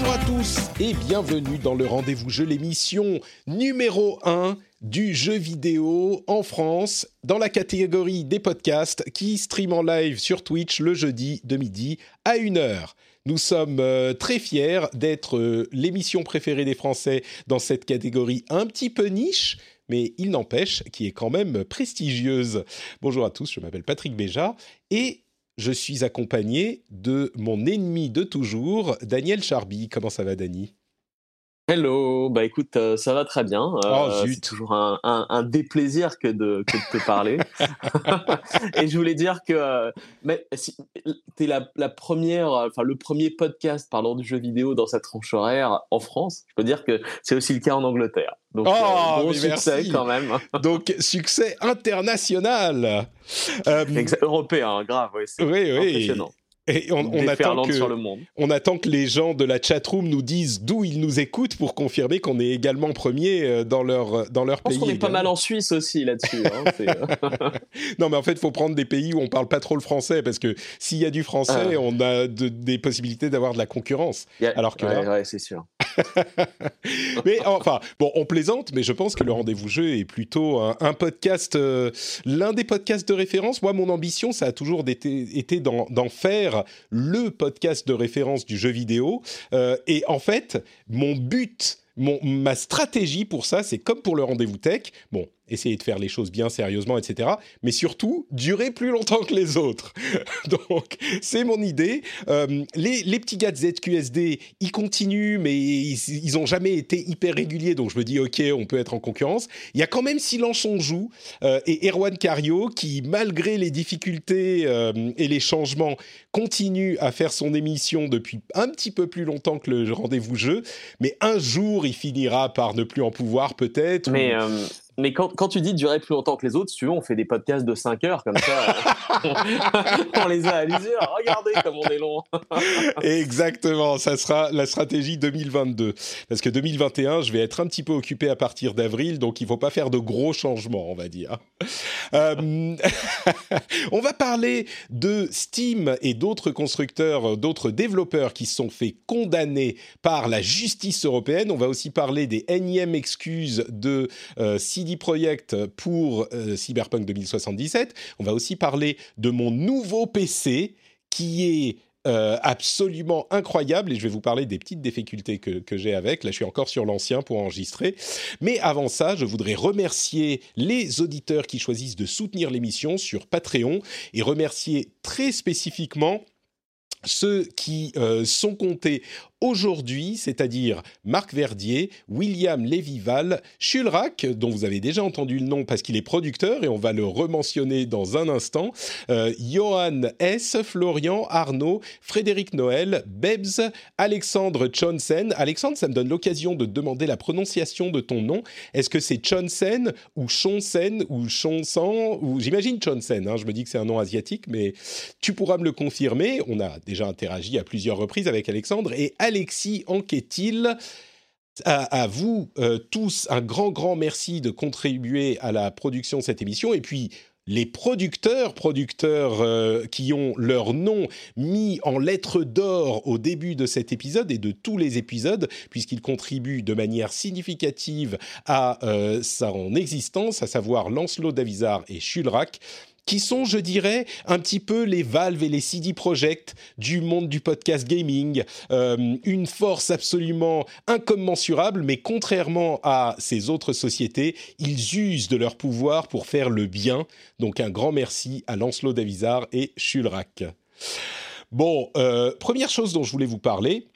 Bonjour à tous et bienvenue dans le Rendez-vous Jeu, l'émission numéro 1 du jeu vidéo en France dans la catégorie des podcasts qui stream en live sur Twitch le jeudi de midi à 1h. Nous sommes euh, très fiers d'être euh, l'émission préférée des Français dans cette catégorie un petit peu niche, mais il n'empêche qui est quand même prestigieuse. Bonjour à tous, je m'appelle Patrick Béja et je suis accompagné de mon ennemi de toujours, Daniel Charby. Comment ça va, Dani? Hello, bah écoute, euh, ça va très bien. Euh, Oh, c'est toujours un, un- un déplaisir que de, que de te parler. Et je voulais dire que euh, si, t'es la, la première, euh, enfin le premier podcast parlant du jeu vidéo dans sa tranche horaire en France. Je peux dire que c'est aussi le cas en Angleterre. Donc Oh, bon succès merci. quand même. Donc, succès international Européen, grave, ouais, c'est Oui, oui. Et on, on attend que, sur le monde. on attend que les gens de la chatroom nous disent d'où ils nous écoutent pour confirmer qu'on est également premier euh, dans leur, dans leur Je pense pays. qu'on est pas mal en Suisse aussi là-dessus. hein, euh, Non, mais en fait, il faut prendre des pays où on parle pas trop le français parce que s'il y a du français, Ah. on a de- des possibilités d'avoir de la concurrence. a- Alors que ouais, c'est sûr. Mais enfin, bon, on plaisante, mais je pense que le rendez-vous jeu est plutôt un, podcast, euh, l'un des podcasts de référence. Moi, mon ambition, ça a toujours été, d'en faire le podcast de référence du jeu vidéo. Euh, et en fait, mon but, mon, ma stratégie pour ça, c'est comme pour le rendez-vous tech. Bon, essayer de faire les choses bien sérieusement, etc. Mais surtout, durer plus longtemps que les autres. Donc, c'est mon idée. Euh, les, les petits gars de ZQSD, ils continuent, mais ils, ils ont jamais été hyper réguliers. Donc, je me dis, OK, on peut être en concurrence. Il y a quand même Silence on joue euh, et Erwan Cario qui, malgré les difficultés euh, et les changements, continue à faire son émission depuis un petit peu plus longtemps que le rendez-vous jeu. Mais un jour, il finira par ne plus en pouvoir, peut-être. Mais, ou- mais quand, quand tu dis durer plus longtemps que les autres, tu veux, on fait des podcasts de 5 heures comme ça. on les a à l'usure. Regardez comme on est long. Exactement, ça sera la stratégie 2022. Parce que 2021, je vais être un petit peu occupé à partir d'avril, donc il faut pas faire de gros changements, on va dire. Euh, on va parler de Steam et d'autres constructeurs, d'autres développeurs qui se sont fait condamner par la justice européenne. On va aussi parler des énièmes excuses de euh, Projekt pour euh, Cyberpunk 2077. On va aussi parler de mon nouveau PC qui est euh, absolument incroyable et je vais vous parler des petites difficultés que, que j'ai avec. Là, je suis encore sur l'ancien pour enregistrer. Mais avant ça, je voudrais remercier les auditeurs qui choisissent de soutenir l'émission sur Patreon et remercier très spécifiquement ceux qui euh, sont comptés aujourd'hui, c'est-à-dire Marc Verdier, William Lévival, Schulrak, dont vous avez déjà entendu le nom parce qu'il est producteur et on va le rementionner dans un instant, euh, Johan S., Florian, Arnaud, Frédéric Noël, Bebs, Alexandre Chonsen. Alexandre, ça me donne l'occasion de demander la prononciation de ton nom. Est-ce que c'est Chonsen ou Chonsen ou Chonsan ou j'imagine Chonsen, hein, je me dis que c'est un nom asiatique, mais tu pourras me le confirmer. On a déjà interagi à plusieurs reprises avec Alexandre et Alexis Anquetil. À, à vous euh, tous, un grand, grand merci de contribuer à la production de cette émission. Et puis, les producteurs, producteurs euh, qui ont leur nom mis en lettres d'or au début de cet épisode et de tous les épisodes, puisqu'ils contribuent de manière significative à euh, son existence, à savoir Lancelot Davizard et Schulrak qui sont, je dirais, un petit peu les Valve et les CD Projekt du monde du podcast gaming. Euh, une force absolument incommensurable, mais contrairement à ces autres sociétés, ils usent de leur pouvoir pour faire le bien. Donc un grand merci à Lancelot Davizard et Schulrak. Bon, euh, première chose dont je voulais vous parler,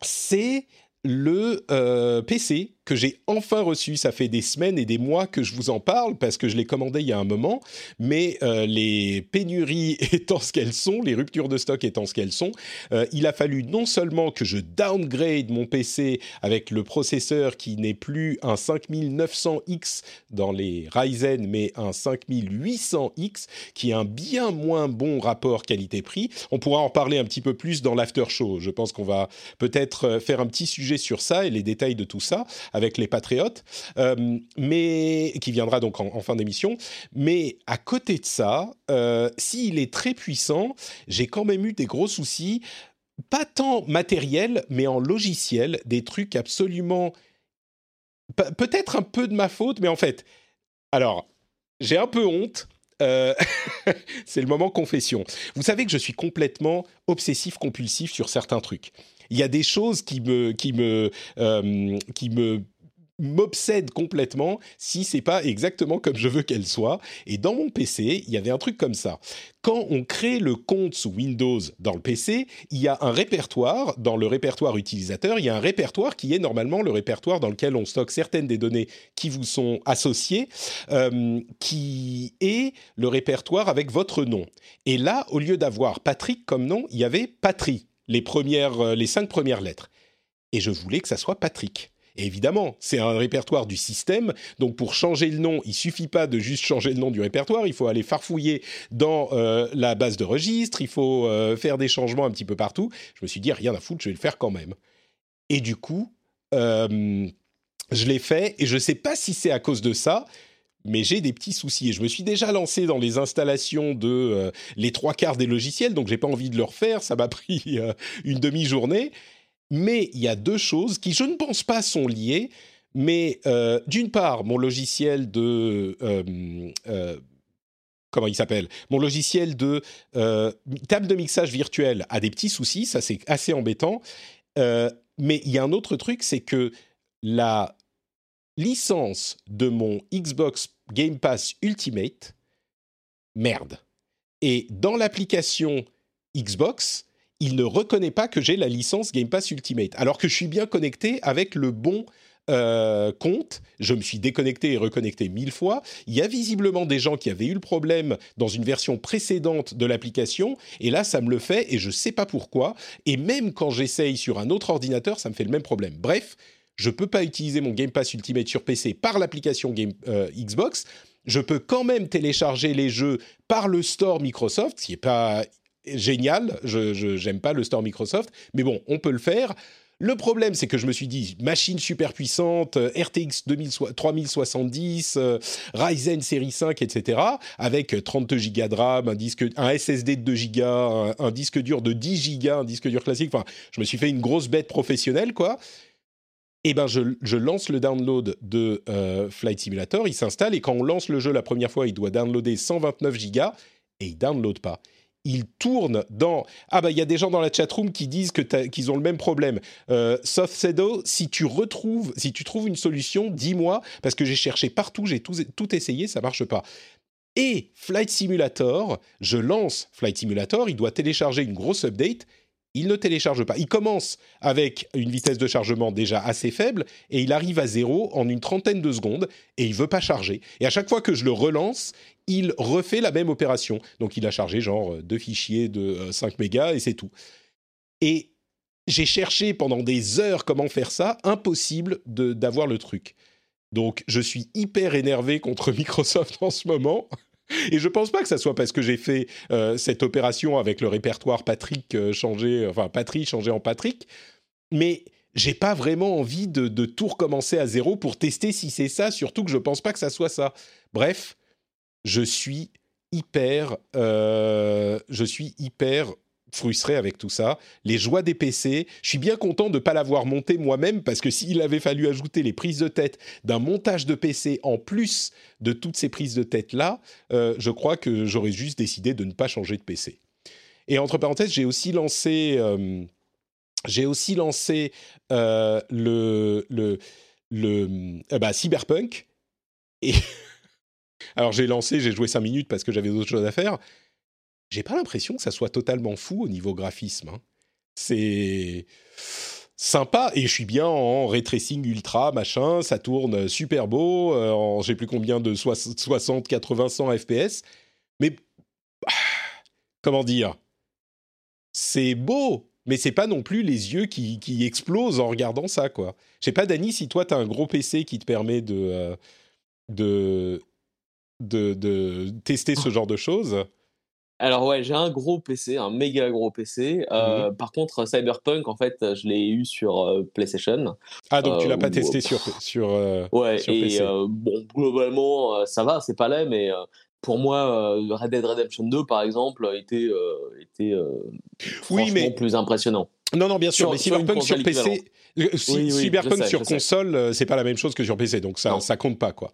c'est le euh, PC que j'ai enfin reçu. Ça fait des semaines et des mois que je vous en parle parce que je l'ai commandé il y a un moment, mais euh, les pénuries étant ce qu'elles sont, les ruptures de stock étant ce qu'elles sont, euh, il a fallu non seulement que je downgrade mon PC avec le processeur qui n'est plus un 5900X dans les Ryzen, mais un 5800X, qui a un bien moins bon rapport qualité-prix. On pourra en parler un petit peu plus dans l'after show. Je pense qu'on va peut-être euh, faire un petit sujet sur ça et les détails de tout ça avec les Patriotes, euh, mais qui viendra donc en, fin d'émission. Mais à côté de ça, euh, s'il est très puissant, j'ai quand même eu des gros soucis, pas tant matériels, mais en logiciel, des trucs absolument peut-être un peu de ma faute, mais en fait, alors j'ai un peu honte. Euh, c'est le moment confession. Vous savez que je suis complètement obsessif compulsif sur certains trucs il y a des choses qui me, qui me, euh, qui me m'obsède complètement si c'est pas exactement comme je veux qu'elle soit. Et dans mon PC, il y avait un truc comme ça. Quand on crée le compte sous Windows dans le PC, il y a un répertoire. Dans le répertoire utilisateur, il y a un répertoire qui est normalement le répertoire dans lequel on stocke certaines des données qui vous sont associées, euh, qui est le répertoire avec votre nom. Et là, au lieu d'avoir Patrick comme nom, il y avait Patrie les, premières, euh, les cinq premières lettres. Et je voulais que ça soit Patrick. Et évidemment, c'est un répertoire du système, donc pour changer le nom, il suffit pas de juste changer le nom du répertoire, il faut aller farfouiller dans euh, la base de registre, il faut euh, faire des changements un petit peu partout. Je me suis dit, rien à foutre, je vais le faire quand même. Et du coup, je l'ai fait, et je ne sais pas si c'est à cause de ça, mais j'ai des petits soucis et je me suis déjà lancé dans les installations de euh, les trois quarts des logiciels, donc j'ai pas envie de le refaire. Ça m'a pris euh, une demi-journée. Mais il y a deux choses qui, je ne pense pas, sont liées. Mais euh, d'une part, mon logiciel de comment il s'appelle? Mon logiciel de table de mixage virtuel a des petits soucis. Ça c'est assez embêtant. mais il y a un autre truc, c'est que la licence de mon Xbox Game Pass Ultimate, merde. Et dans l'application Xbox, il ne reconnaît pas que j'ai la licence Game Pass Ultimate, alors que je suis bien connecté avec le bon euh, compte. Je me suis déconnecté et reconnecté mille fois. Il y a visiblement des gens qui avaient eu le problème dans une version précédente de l'application, et là, ça me le fait, et je ne sais pas pourquoi. Et même quand j'essaye sur un autre ordinateur, ça me fait le même problème. Bref, je ne peux pas utiliser mon Game Pass Ultimate sur PC par l'application euh, Xbox. Je peux quand même télécharger les jeux par le store Microsoft, ce qui n'est pas génial. Je n'aime pas le store Microsoft, mais bon, on peut le faire. Le problème, c'est que je me suis dit, machine super puissante, euh, RTX 3070, euh, Ryzen série 5, etc., avec 32 Go de RAM, un, disque, un SSD de 2 Go, un, un, disque dur de 10 Go, un disque dur classique. Enfin, je me suis fait une grosse bête professionnelle, quoi eh ben je, lance le download de euh, Flight Simulator, il s'installe et quand on lance le jeu la première fois, il doit downloader 129 gigas et il download pas. Il tourne dans ah bah il y a des gens dans la chatroom qui disent que qu'ils ont le même problème. Euh, Softsedo, si tu retrouves, si tu trouves une solution, dis-moi parce que j'ai cherché partout, j'ai tout, tout essayé, ça marche pas. Et Flight Simulator, je lance Flight Simulator, il doit télécharger une grosse update il ne télécharge pas. Il commence avec une vitesse de chargement déjà assez faible et il arrive à zéro en une trentaine de secondes et il veut pas charger. Et à chaque fois que je le relance, il refait la même opération. Donc il a chargé genre deux fichiers de 5 euh, mégas et c'est tout. Et j'ai cherché pendant des heures comment faire ça, impossible d'avoir le truc. Donc je suis hyper énervé contre Microsoft en ce moment. Et je pense pas que ça soit parce que j'ai fait euh, cette opération avec le répertoire Patrick euh, changé, enfin Patrick changé en Patrick, mais j'ai pas vraiment envie de, tout recommencer à zéro pour tester si c'est ça, surtout que je pense pas que ça soit ça. Bref, je suis hyper, euh, je suis hyper frustré avec tout ça. Les joies des PC, je suis bien content de ne pas l'avoir monté moi-même parce que s'il avait fallu ajouter les prises de tête d'un montage de PC en plus de toutes ces prises de tête-là, euh, je crois que j'aurais juste décidé de ne pas changer de PC. Et entre parenthèses, j'ai aussi lancé, euh, aussi lancé euh, le, le, le bah, Cyberpunk. Et alors j'ai lancé, j'ai joué 5 minutes parce que j'avais d'autres choses à faire j'ai pas l'impression que ça soit totalement fou au niveau graphisme. Hein. C'est sympa et je suis bien en ray tracing ultra machin ça tourne super beau euh, en j'ai plus combien de 60 80 100 fps mais comment dire? C'est beau mais c'est pas non plus les yeux qui, qui, explosent en regardant ça quoi je sais pas Dani si toi tu as un gros PC qui te permet de euh, de, de, de tester ce genre de choses alors ouais, j'ai un gros PC, un méga gros PC. Euh, mmh Par contre, Cyberpunk, en fait, je l'ai eu sur euh, PlayStation. Ah donc tu l'as pas testé sur sur ouais et bon globalement ça va, c'est pas laid, mais pour moi, Red Dead Redemption 2, par exemple, était, était oui, mais... plus impressionnant. Non, non, bien sûr, mais Cyberpunk sur PC, Cyberpunk sur console, c'est pas la même chose que sur PC, donc ça, ça compte pas, quoi.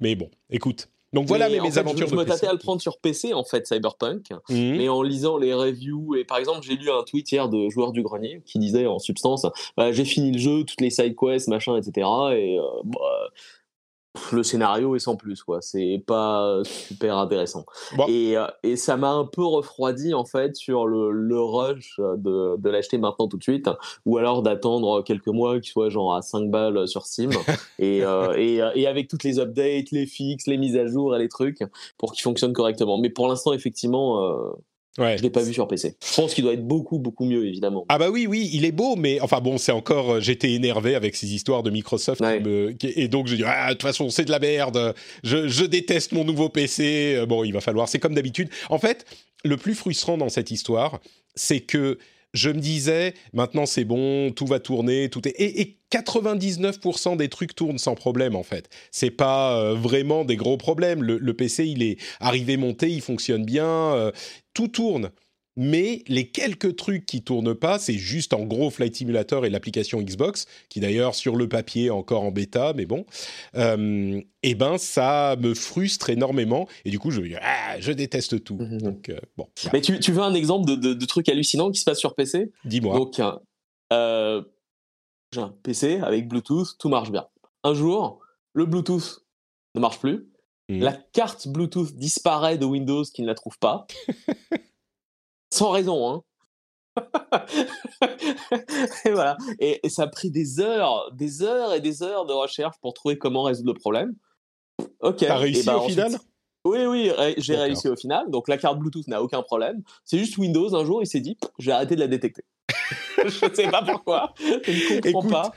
Mais bon, écoute, donc voilà mes, mes aventures je, je me tâtais à le prendre sur PC en fait Cyberpunk, mmh. mais en lisant les reviews et par exemple j'ai lu un tweet hier de joueur du grenier qui disait en substance bah, j'ai fini le jeu, toutes les side quests machin etc et euh, bah, le scénario est sans plus quoi. C'est pas super intéressant. Et, euh, et, ça m'a un peu refroidi en fait sur le, le rush de, de l'acheter maintenant tout de suite ou alors d'attendre quelques mois qu'il soit genre à 5 balles sur Steam. Et, euh, et, euh, et, avec toutes les updates les fixes les mises à jour et les trucs pour qu'il fonctionne correctement. Mais pour l'instant effectivement euh, Ouais. Je l'ai pas vu sur PC. Je pense qu'il doit être beaucoup beaucoup mieux évidemment. Ah bah oui oui, il est beau mais enfin bon, c'est encore euh, j'étais énervé avec ces histoires de Microsoft et donc je dis ah de toute façon, c'est de la merde. Je, je déteste mon nouveau PC. Euh, bon, il va falloir, c'est comme d'habitude. En fait, le plus frustrant dans cette histoire, c'est que je me disais, maintenant c'est bon, tout va tourner, tout est et, 99% des trucs tournent sans problème en fait. C'est pas euh, vraiment des gros problèmes. Le, PC il est arrivé monté, il fonctionne bien, euh, tout tourne mais les quelques trucs qui tournent pas, c'est juste en gros Flight Simulator et l'application Xbox, qui d'ailleurs sur le papier est encore en bêta, mais bon, euh, et eh ben ça me frustre énormément et du coup je ah, je déteste tout. Mhm. Donc euh. Mais tu, tu, veux un exemple de, de, trucs hallucinants qui se passent sur PC Dis-moi. Donc euh, j'ai un PC avec Bluetooth, tout marche bien. Un jour, le Bluetooth ne marche plus. Mhm. La carte Bluetooth disparaît de Windows qui ne la trouve pas. sans raison, hein. et voilà. Et, ça a pris des heures, des heures et des heures de recherche pour trouver comment résoudre le problème. Ok. T'as réussi bah, au final? Oui, oui, j'ai réussi au final. Donc la carte Bluetooth n'a aucun problème. C'est juste Windows, un jour, il s'est dit, j'ai arrêté de la détecter. je ne sais pas pourquoi. Je ne comprends pas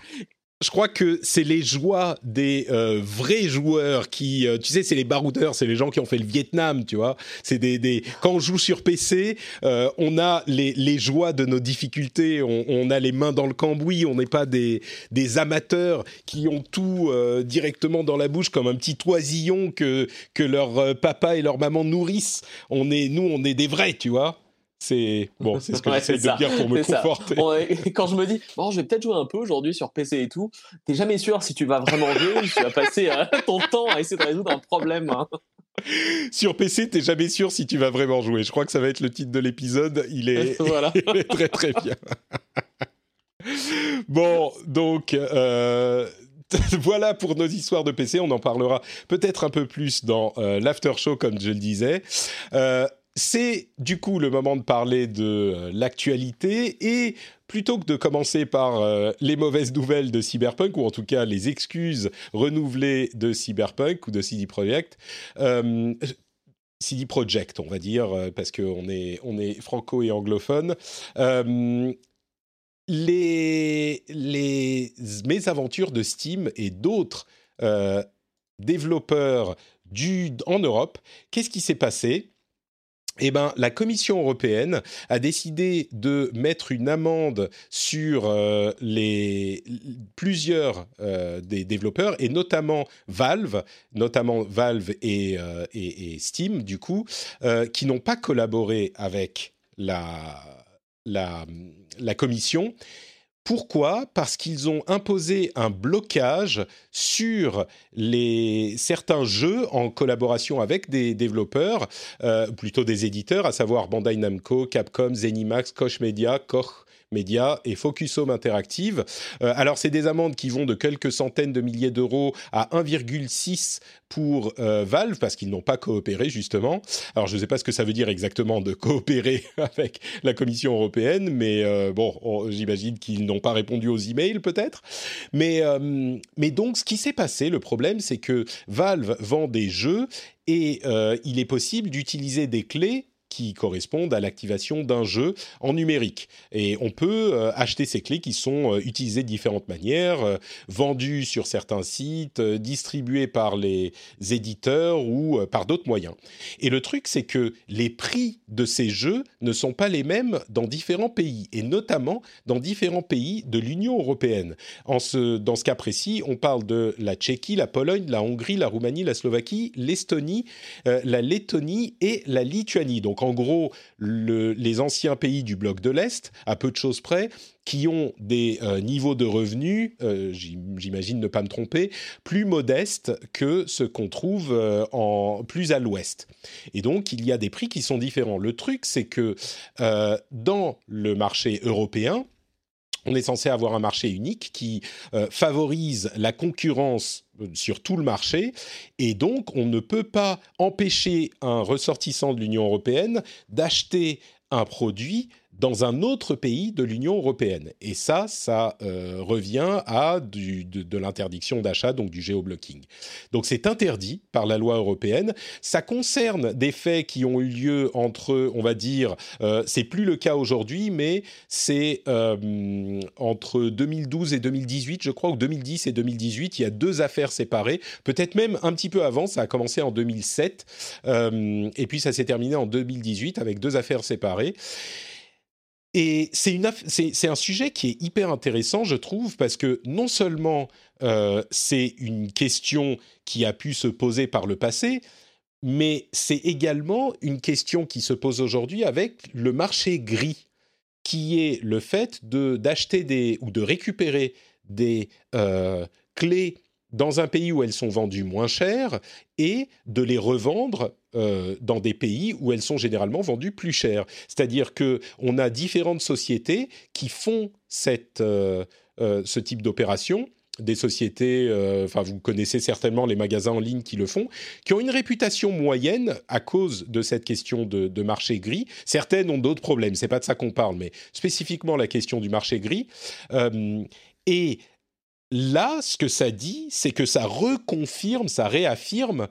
je crois que c'est les joies des euh, vrais joueurs qui, euh, tu sais, c'est les baroudeurs, c'est les gens qui ont fait le Vietnam, tu vois. C'est des, des, quand on joue sur PC, euh, on a les, les joies de nos difficultés, on, on a les mains dans le cambouis, on n'est pas des, des amateurs qui ont tout directement dans la bouche comme un petit oisillon que que leur papa et leur maman nourrissent. On est, nous, on est des vrais, tu vois. C'est bon, c'est ce que j'essaie de dire pour me conforter. quand je me dis, bon, je vais peut-être jouer un peu aujourd'hui sur PC et tout, t'es jamais sûr si tu vas vraiment jouer ou si tu vas passer euh, ton temps à essayer de résoudre un problème. Hein. Sur PC, t'es jamais sûr si tu vas vraiment jouer. Je crois que ça va être le titre de l'épisode. Il est, voilà. il est très très bien. bon, donc. Euh, voilà pour nos histoires de PC. On en parlera peut-être un peu plus dans euh, l'after show, comme je le disais. Euh, c'est du coup le moment de parler de euh, l'actualité et plutôt que de commencer par euh, les mauvaises nouvelles de Cyberpunk ou en tout cas les excuses renouvelées de Cyberpunk ou de CD Projekt, euh, CD Projekt on va dire parce qu'on est on franco et anglophone. les, les mésaventures de Steam et d'autres développeurs du, en Europe, qu'est-ce qui s'est passé? Eh ben, la Commission européenne a décidé de mettre une amende sur euh, plusieurs euh, des développeurs et notamment Valve, notamment Valve et, euh, Steam du coup, qui n'ont pas collaboré avec la Commission pourquoi Parce qu'ils ont imposé un blocage sur les, certains jeux en collaboration avec des développeurs, euh, plutôt des éditeurs, à savoir Bandai Namco, Capcom, Zenimax, Koch Media, Koch Media et Focus Home Interactive. alors, c'est des amendes qui vont de quelques centaines de milliers d'euros à 1,6 pour Valve parce qu'ils n'ont pas coopéré justement. Alors, je ne sais pas ce que ça veut dire exactement de coopérer avec la Commission européenne, mais bon, j'imagine qu'ils n'ont pas répondu aux emails peut-être. Mais, mais donc, ce qui s'est passé, le problème, c'est que Valve vend des jeux et euh, il est possible d'utiliser des clés qui correspondent à l'activation d'un jeu en numérique. Et on peut euh, acheter ces clés qui sont euh, utilisées de différentes manières, euh, vendues sur certains sites, distribuées par les éditeurs ou par d'autres moyens. Et le truc, c'est que les prix de ces jeux ne sont pas les mêmes dans différents pays, et notamment dans différents pays de l'Union européenne. En ce, dans ce cas précis, on parle de la Tchéquie, la Pologne, la Hongrie, la Roumanie, la Slovaquie, l'Estonie, la Lettonie et la Lituanie. Donc en gros les anciens pays du bloc de l'Est, à peu de choses près, qui ont des euh, niveaux de revenus, euh, j'imagine ne pas me tromper, plus modestes que ce qu'on trouve euh, en plus à l'ouest. Et donc il y a des prix qui sont différents. Le truc, c'est que dans le marché européen, on est censé avoir un marché unique qui euh, favorise la concurrence euh, sur tout le marché. Et donc on ne peut pas empêcher un ressortissant de l'Union européenne d'acheter un produit dans un autre pays de l'Union européenne. Et ça, ça euh, revient à du, de, l'interdiction d'achat, donc du géoblocking. Donc c'est interdit par la loi européenne. Ça concerne des faits qui ont eu lieu entre, on va dire, euh, c'est plus le cas aujourd'hui, mais c'est euh, entre 2012 et 2018, je crois, ou 2010 et 2018, il y a deux affaires séparées, peut-être même un petit peu avant, ça a commencé en 2007, et puis ça s'est terminé en 2018 avec deux affaires séparées. Et c'est un sujet qui est hyper intéressant, je trouve, parce que non seulement euh, c'est une question qui a pu se poser par le passé, mais c'est également une question qui se pose aujourd'hui avec le marché gris, qui est le fait d'acheter des ou de récupérer des euh, clés dans un pays où elles sont vendues moins cher et de les revendre euh, dans des pays où elles sont généralement vendues plus cher. C'est-à-dire que on a différentes sociétés qui font cette, euh, euh, ce type d'opération des sociétés, enfin vous connaissez certainement les magasins en ligne qui le font, qui ont une réputation moyenne à cause de cette question de, de marché gris. Certaines ont d'autres problèmes, c'est pas de ça qu'on parle, mais spécifiquement la question du marché gris. et Là, ce que ça dit, c'est que ça reconfirme, ça réaffirme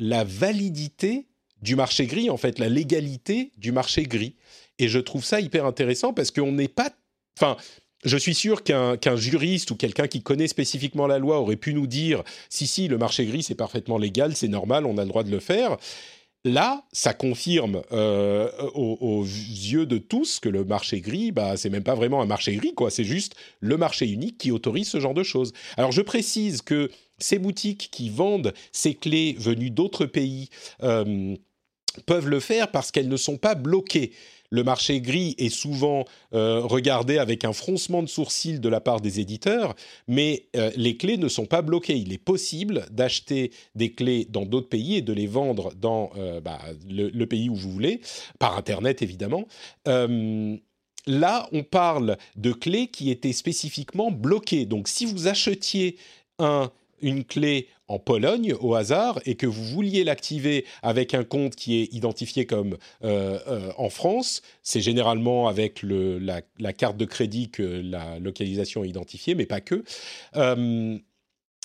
la validité du marché gris, en fait, la légalité du marché gris. Et je trouve ça hyper intéressant parce qu'on n'est pas... Enfin, je suis sûr qu'un juriste ou quelqu'un qui connaît spécifiquement la loi aurait pu nous dire si si le marché gris c'est parfaitement légal, c'est normal, on a le droit de le faire. Là, ça confirme euh, aux, yeux de tous que le marché gris, bah, c'est même pas vraiment un marché gris, quoi. C'est juste le marché unique qui autorise ce genre de choses. Alors, je précise que ces boutiques qui vendent ces clés venues d'autres pays euh, peuvent le faire parce qu'elles ne sont pas bloquées le marché gris est souvent euh, regardé avec un froncement de sourcils de la part des éditeurs, mais euh, les clés ne sont pas bloquées. Il est possible d'acheter des clés dans d'autres pays et de les vendre dans euh, bah, le, pays où vous voulez, par Internet évidemment. Là, on parle de clés qui étaient spécifiquement bloquées. Donc, si vous achetiez un une clé en Pologne au hasard et que vous vouliez l'activer avec un compte qui est identifié comme euh, euh, en France, c'est généralement avec la, carte de crédit que la localisation est identifiée, mais pas que. Euh,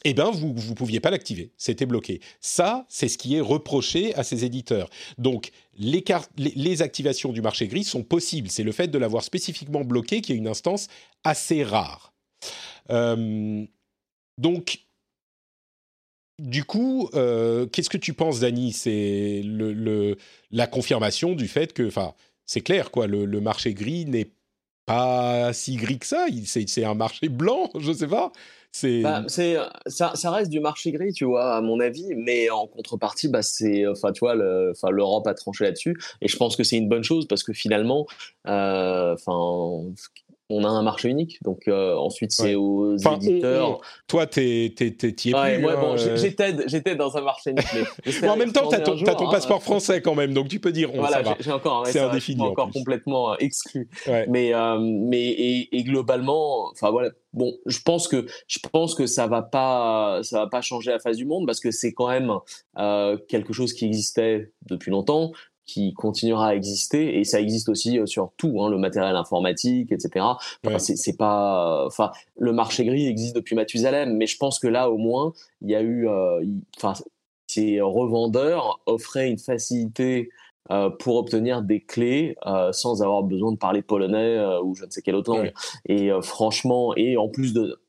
eh bien, vous ne pouviez pas l'activer, c'était bloqué. Ça, c'est ce qui est reproché à ces éditeurs. Donc, les, les, les activations du marché gris sont possibles. C'est le fait de l'avoir spécifiquement bloqué qui est une instance assez rare. donc, du coup, euh, qu'est-ce que tu penses, Dani C'est le, la confirmation du fait que, enfin, c'est clair, quoi. Le, marché gris n'est pas si gris que ça. C'est un marché blanc, je sais pas. C'est bah, ça, reste du marché gris, tu vois, à mon avis. Mais en contrepartie, bah, c'est, enfin, tu vois, l'Europe a tranché là-dessus, et je pense que c'est une bonne chose parce que finalement, euh, enfin on a un marché unique. Donc euh, ensuite, c'est aux éditeurs. Toi, t'es, t'es, t'es, t'y es plus. Ouais, bon, euh. j'étais, j'étais dans un marché unique. Mais en même temps, t'as ton, as ton passeport hein. français quand même, donc tu peux dire. On, voilà, j'ai, encore. c'est indéfini. encore complètement euh, exclu. Mais, mais et, et globalement, enfin voilà. Bon, je pense que je pense que ça va pas ça va pas changer la face du monde parce que c'est quand même quelque chose qui existait depuis longtemps qui continuera à exister et ça existe aussi euh, sur tout, hein, le matériel informatique, etc. c'est pas, enfin, le marché gris existe depuis Mathusalem, mais je pense que là au moins il y a eu, euh, enfin, ces revendeurs offraient une facilité euh, pour obtenir des clés sans avoir besoin de parler polonais ou je ne sais quelle autre langue. Et franchement, et en plus de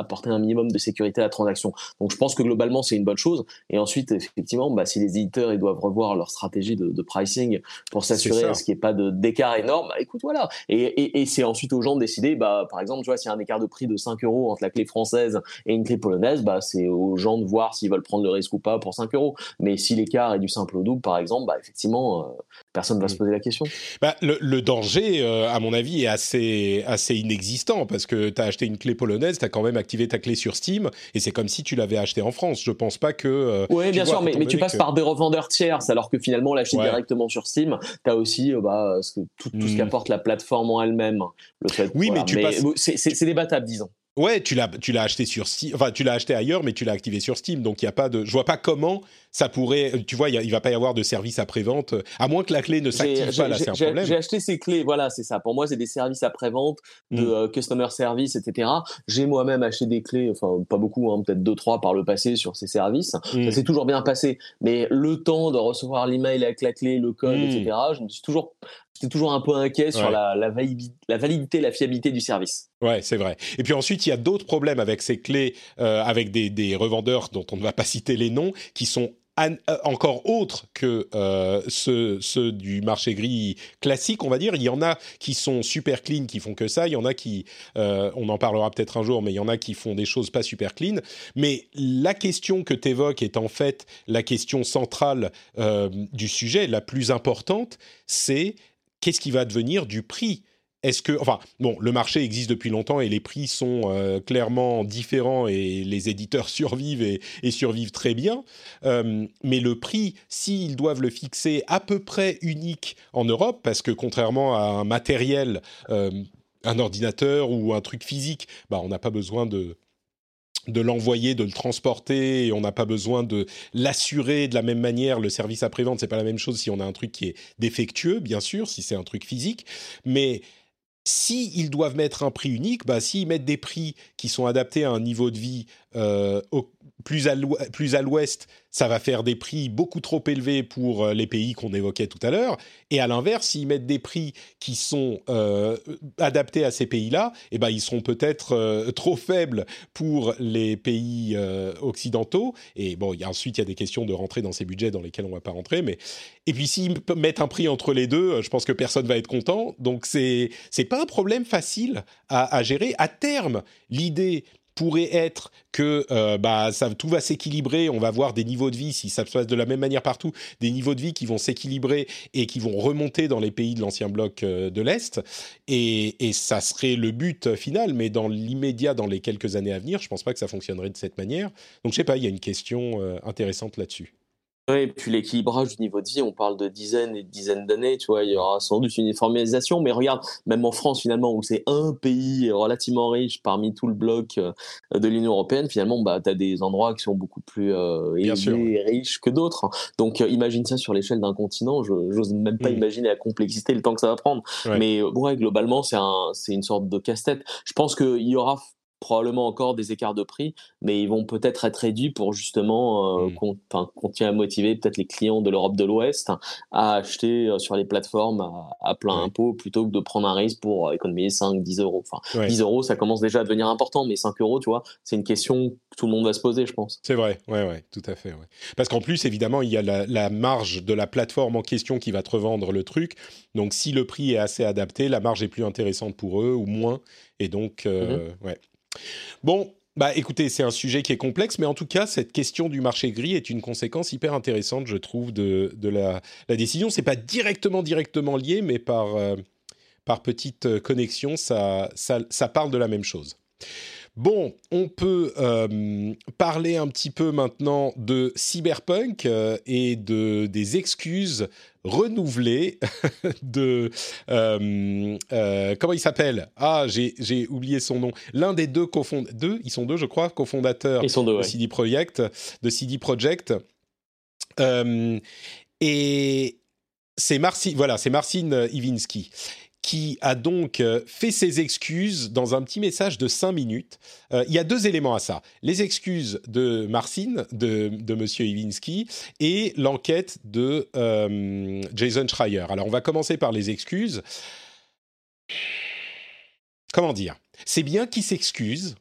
apporter un minimum de sécurité à la transaction. Donc je pense que globalement c'est une bonne chose. Et ensuite effectivement, bah, si les éditeurs ils doivent revoir leur stratégie de, de pricing pour s'assurer à ce qu'il n'y ait pas d'écart énorme, bah, écoute voilà. Et, et, et c'est ensuite aux gens de décider, bah, par exemple, tu vois, s'il y a un écart de prix de 5 euros entre la clé française et une clé polonaise, bah, c'est aux gens de voir s'ils veulent prendre le risque ou pas pour 5 euros. Mais si l'écart est du simple au double, par exemple, bah, effectivement, euh, personne ne va se mm. poser la question. Bah, le, le danger, euh, à mon avis, est assez, assez inexistant parce que tu as acheté une clé polonaise, tu as quand même activer ta clé sur Steam et c'est comme si tu l'avais acheté en France. Je pense pas que. Euh, oui, bien sûr, mais, mais tu passes par des revendeurs tierces alors que finalement l'acheter directement sur Steam, tu as aussi euh, bah, ce que, tout, ce hmm. qu'apporte la plateforme en elle-même. Le fait, oui, mais tu passes... C'est débattable, disons. Ouais, tu l'as, tu l'as acheté sur Steam, enfin tu l'as acheté ailleurs, mais tu l'as activé sur Steam, donc il y a pas de, je vois pas comment ça pourrait, tu vois, il, y va pas y avoir de service après-vente, à moins que la clé ne s'active pas, là c'est un problème. J'ai acheté ces clés, voilà, c'est ça. Pour moi, c'est des services après-vente, de hmm. euh, customer service, etc. J'ai moi-même acheté des clés, enfin pas beaucoup, hein, peut-être deux trois par le passé sur ces services. Ça hmm. s'est toujours bien passé, mais le temps de recevoir l'email avec la clé, le code, etc. Hmm. Je me suis toujours j'étais toujours un peu inquiet sur la, la, validité, la fiabilité du service. Ouais, c'est vrai. Et puis ensuite, il y a d'autres problèmes avec ces clés, euh, avec des, des, revendeurs dont on ne va pas citer les noms, qui sont euh, encore autres que euh, ceux, ceux, du marché gris classique, on va dire. Il y en a qui sont super clean, qui font que ça. Il y en a qui, euh, on en parlera peut-être un jour, mais il y en a qui font des choses pas super clean. Mais la question que tu évoques est en fait la question centrale du sujet, la plus importante, c'est qu'est-ce qui va devenir du prix est-ce que, enfin, bon, le marché existe depuis longtemps et les prix sont euh, clairement différents et les éditeurs survivent et, survivent très bien. Euh, mais le prix, s'ils doivent le fixer à peu près unique en Europe, parce que contrairement à un matériel, euh, un ordinateur ou un truc physique, bah, on n'a pas besoin de de l'envoyer, de le transporter, on n'a pas besoin de l'assurer de la même manière. Le service après-vente, c'est pas la même chose si on a un truc qui est défectueux, bien sûr, si c'est un truc physique, mais si ils doivent mettre un prix unique, bah, s'ils mettent des prix qui sont adaptés à un niveau de vie euh, plus à l'ouest, ça va faire des prix beaucoup trop élevés pour euh, les pays qu'on évoquait tout à l'heure. Et à l'inverse, s'ils mettent des prix qui sont euh, adaptés à ces pays-là, eh ben, ils seront peut-être trop faibles pour les pays occidentaux. Et bon, ensuite, il y a des questions de rentrer dans ces budgets dans lesquels on ne va pas rentrer. Mais... Et puis, s'ils mettent un prix entre les deux, je pense que personne va être content. Donc, c'est n'est pas un problème facile à gérer. À terme, l'idée pourrait être que euh, bah, tout va s'équilibrer, on va voir des niveaux de vie, si ça se passe de la même manière partout, des niveaux de vie qui vont s'équilibrer et qui vont remonter dans les pays de l'ancien bloc euh, de l'Est. Et, ça serait le but final, mais dans l'immédiat, dans les quelques années à venir, je ne pense pas que ça fonctionnerait de cette manière. Donc je sais pas, il y a une question euh, intéressante là-dessus. Et puis l'équilibrage du niveau de vie, on parle de dizaines et dizaines d'années, tu vois, il y aura sans doute une uniformisation, mais regarde, même en France finalement, où c'est un pays relativement riche parmi tout le bloc euh, de l'Union Européenne, finalement, bah, tu as des endroits qui sont beaucoup plus euh, élevés et riches que d'autres. Donc euh, imagine ça sur l'échelle d'un continent, je n'ose même pas mmh. imaginer la complexité, le temps que ça va prendre. Mais ouais, globalement, c'est un, une sorte de casse-tête. Je pense qu'il y aura probablement encore des écarts de prix, mais ils vont peut-être être réduits pour justement euh, mmh. continuer à motiver peut-être les clients de l'Europe de l'Ouest à acheter euh, sur les plateformes à, plein impôt plutôt que de prendre un risque pour euh, économiser 5, 10 euros. Enfin, 10 euros, ça commence déjà à devenir important, mais 5 euros, tu vois, c'est une question que tout le monde va se poser, je pense. C'est vrai, ouais, ouais, tout à fait. Ouais. Parce qu'en plus, évidemment, il y a la, marge de la plateforme en question qui va te revendre le truc. Donc, si le prix est assez adapté, la marge est plus intéressante pour eux ou moins. Et donc, mmh ouais. Bon, bah écoutez, c'est un sujet qui est complexe, mais en tout cas, cette question du marché gris est une conséquence hyper intéressante, je trouve, de, la, la décision. C'est pas directement, directement lié, mais par, euh, par petite connexion, ça, ça parle de la même chose. Bon, on peut euh, parler un petit peu maintenant de cyberpunk euh, et de des excuses renouvelées de euh, comment il s'appelle? Ah, j'ai oublié son nom. L'un des deux cofondateurs, deux, ils sont deux, je crois, cofondateurs de CD Projekt, de CD Projekt. et c'est Marcin, voilà, c'est Marcin Iwinski qui a donc euh, fait ses excuses dans un petit message de 5 minutes. Euh, il y a deux éléments à ça. Les excuses de Marcin, de, de M. Iwinski, et l'enquête de euh, Jason Schreier. Alors, on va commencer par les excuses. Comment dire? C'est bien qu'il s'excuse.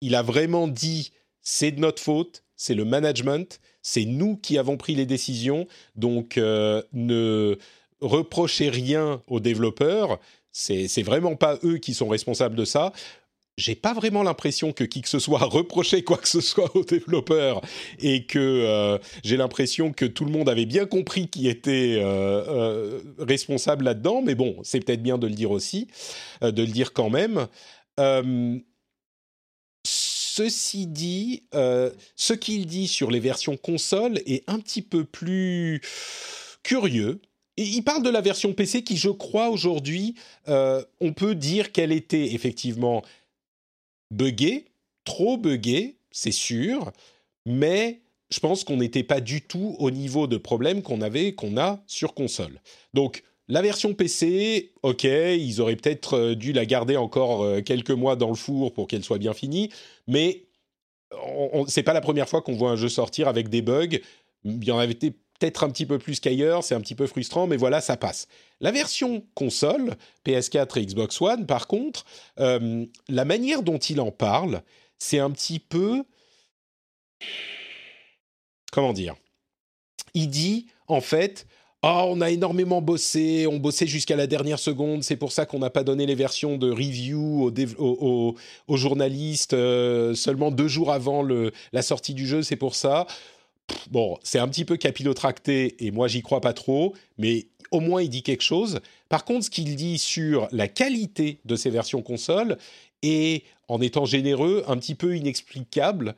Il a vraiment dit c'est de notre faute, c'est le management, c'est nous qui avons pris les décisions, donc ne reprocher rien aux développeurs. C'est vraiment pas eux qui sont responsables de ça. J'ai pas vraiment l'impression que qui que ce soit reproché quoi que ce soit aux développeurs et que euh, j'ai l'impression que tout le monde avait bien compris qui était euh, euh, responsable là-dedans. Mais bon, c'est peut-être bien de le dire aussi, de le dire quand même. Ceci dit, ce qu'il dit sur les versions console est un petit peu plus curieux il parle de la version PC qui, je crois, aujourd'hui, euh, on peut dire qu'elle était effectivement buggée, trop buggée, c'est sûr, mais je pense qu'on n'était pas du tout au niveau de problème qu'on avait, qu'on a sur console. Donc, la version PC, ok, ils auraient peut-être euh, dû la garder encore euh, quelques mois dans le four pour qu'elle soit bien finie, mais c'est pas la première fois qu'on voit un jeu sortir avec des bugs. Il y en avait peut-être un petit peu plus qu'ailleurs, c'est un petit peu frustrant, mais voilà, ça passe. La version console, PS4 et Xbox One, par contre, euh, la manière dont il en parle, c'est un petit peu... Comment dire Il dit, en fait, Oh, on a énormément bossé, on bossait jusqu'à la dernière seconde, c'est pour ça qu'on n'a pas donné les versions de review aux, journalistes euh, seulement deux jours avant la sortie du jeu, c'est pour ça bon, c'est un petit peu capillotracté et moi j'y crois pas trop, mais au moins il dit quelque chose. Par contre, ce qu'il dit sur la qualité de ces versions console est, en étant généreux, un petit peu inexplicable.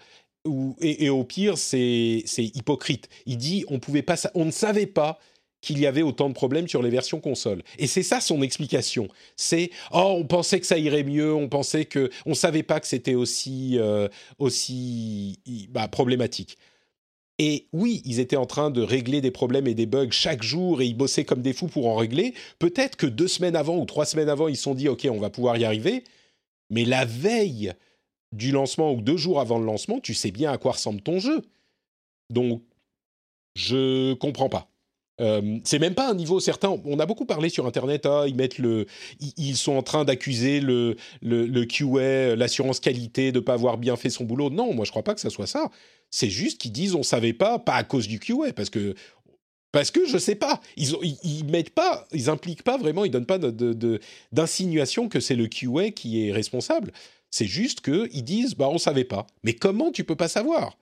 et, au pire, c'est hypocrite. Il dit on ne savait pas qu'il y avait autant de problèmes sur les versions console. Et c'est ça son explication. C'est oh on pensait que ça irait mieux, on pensait que on savait pas que c'était aussi euh, aussi bah, problématique. Et oui, ils étaient en train de régler des problèmes et des bugs chaque jour et ils bossaient comme des fous pour en régler. Peut-être que deux semaines avant ou trois semaines avant, ils se sont dit OK, on va pouvoir y arriver. Mais la veille du lancement ou deux jours avant le lancement, tu sais bien à quoi ressemble ton jeu. Donc, je comprends pas. Euh, c'est même pas un niveau certain. On a beaucoup parlé sur Internet. Ah, ils mettent le, ils, sont en train d'accuser le, le, QA, l'assurance qualité, de pas avoir bien fait son boulot. Non, moi je crois pas que ça soit ça. C'est juste qu'ils disent on savait pas, pas à cause du QA, parce que parce que je sais pas. Ils, ils, mettent pas, ils impliquent pas vraiment, ils donnent pas d'insinuation de, que c'est le QA qui est responsable. C'est juste qu'ils disent bah on savait pas. Mais comment tu peux pas savoir?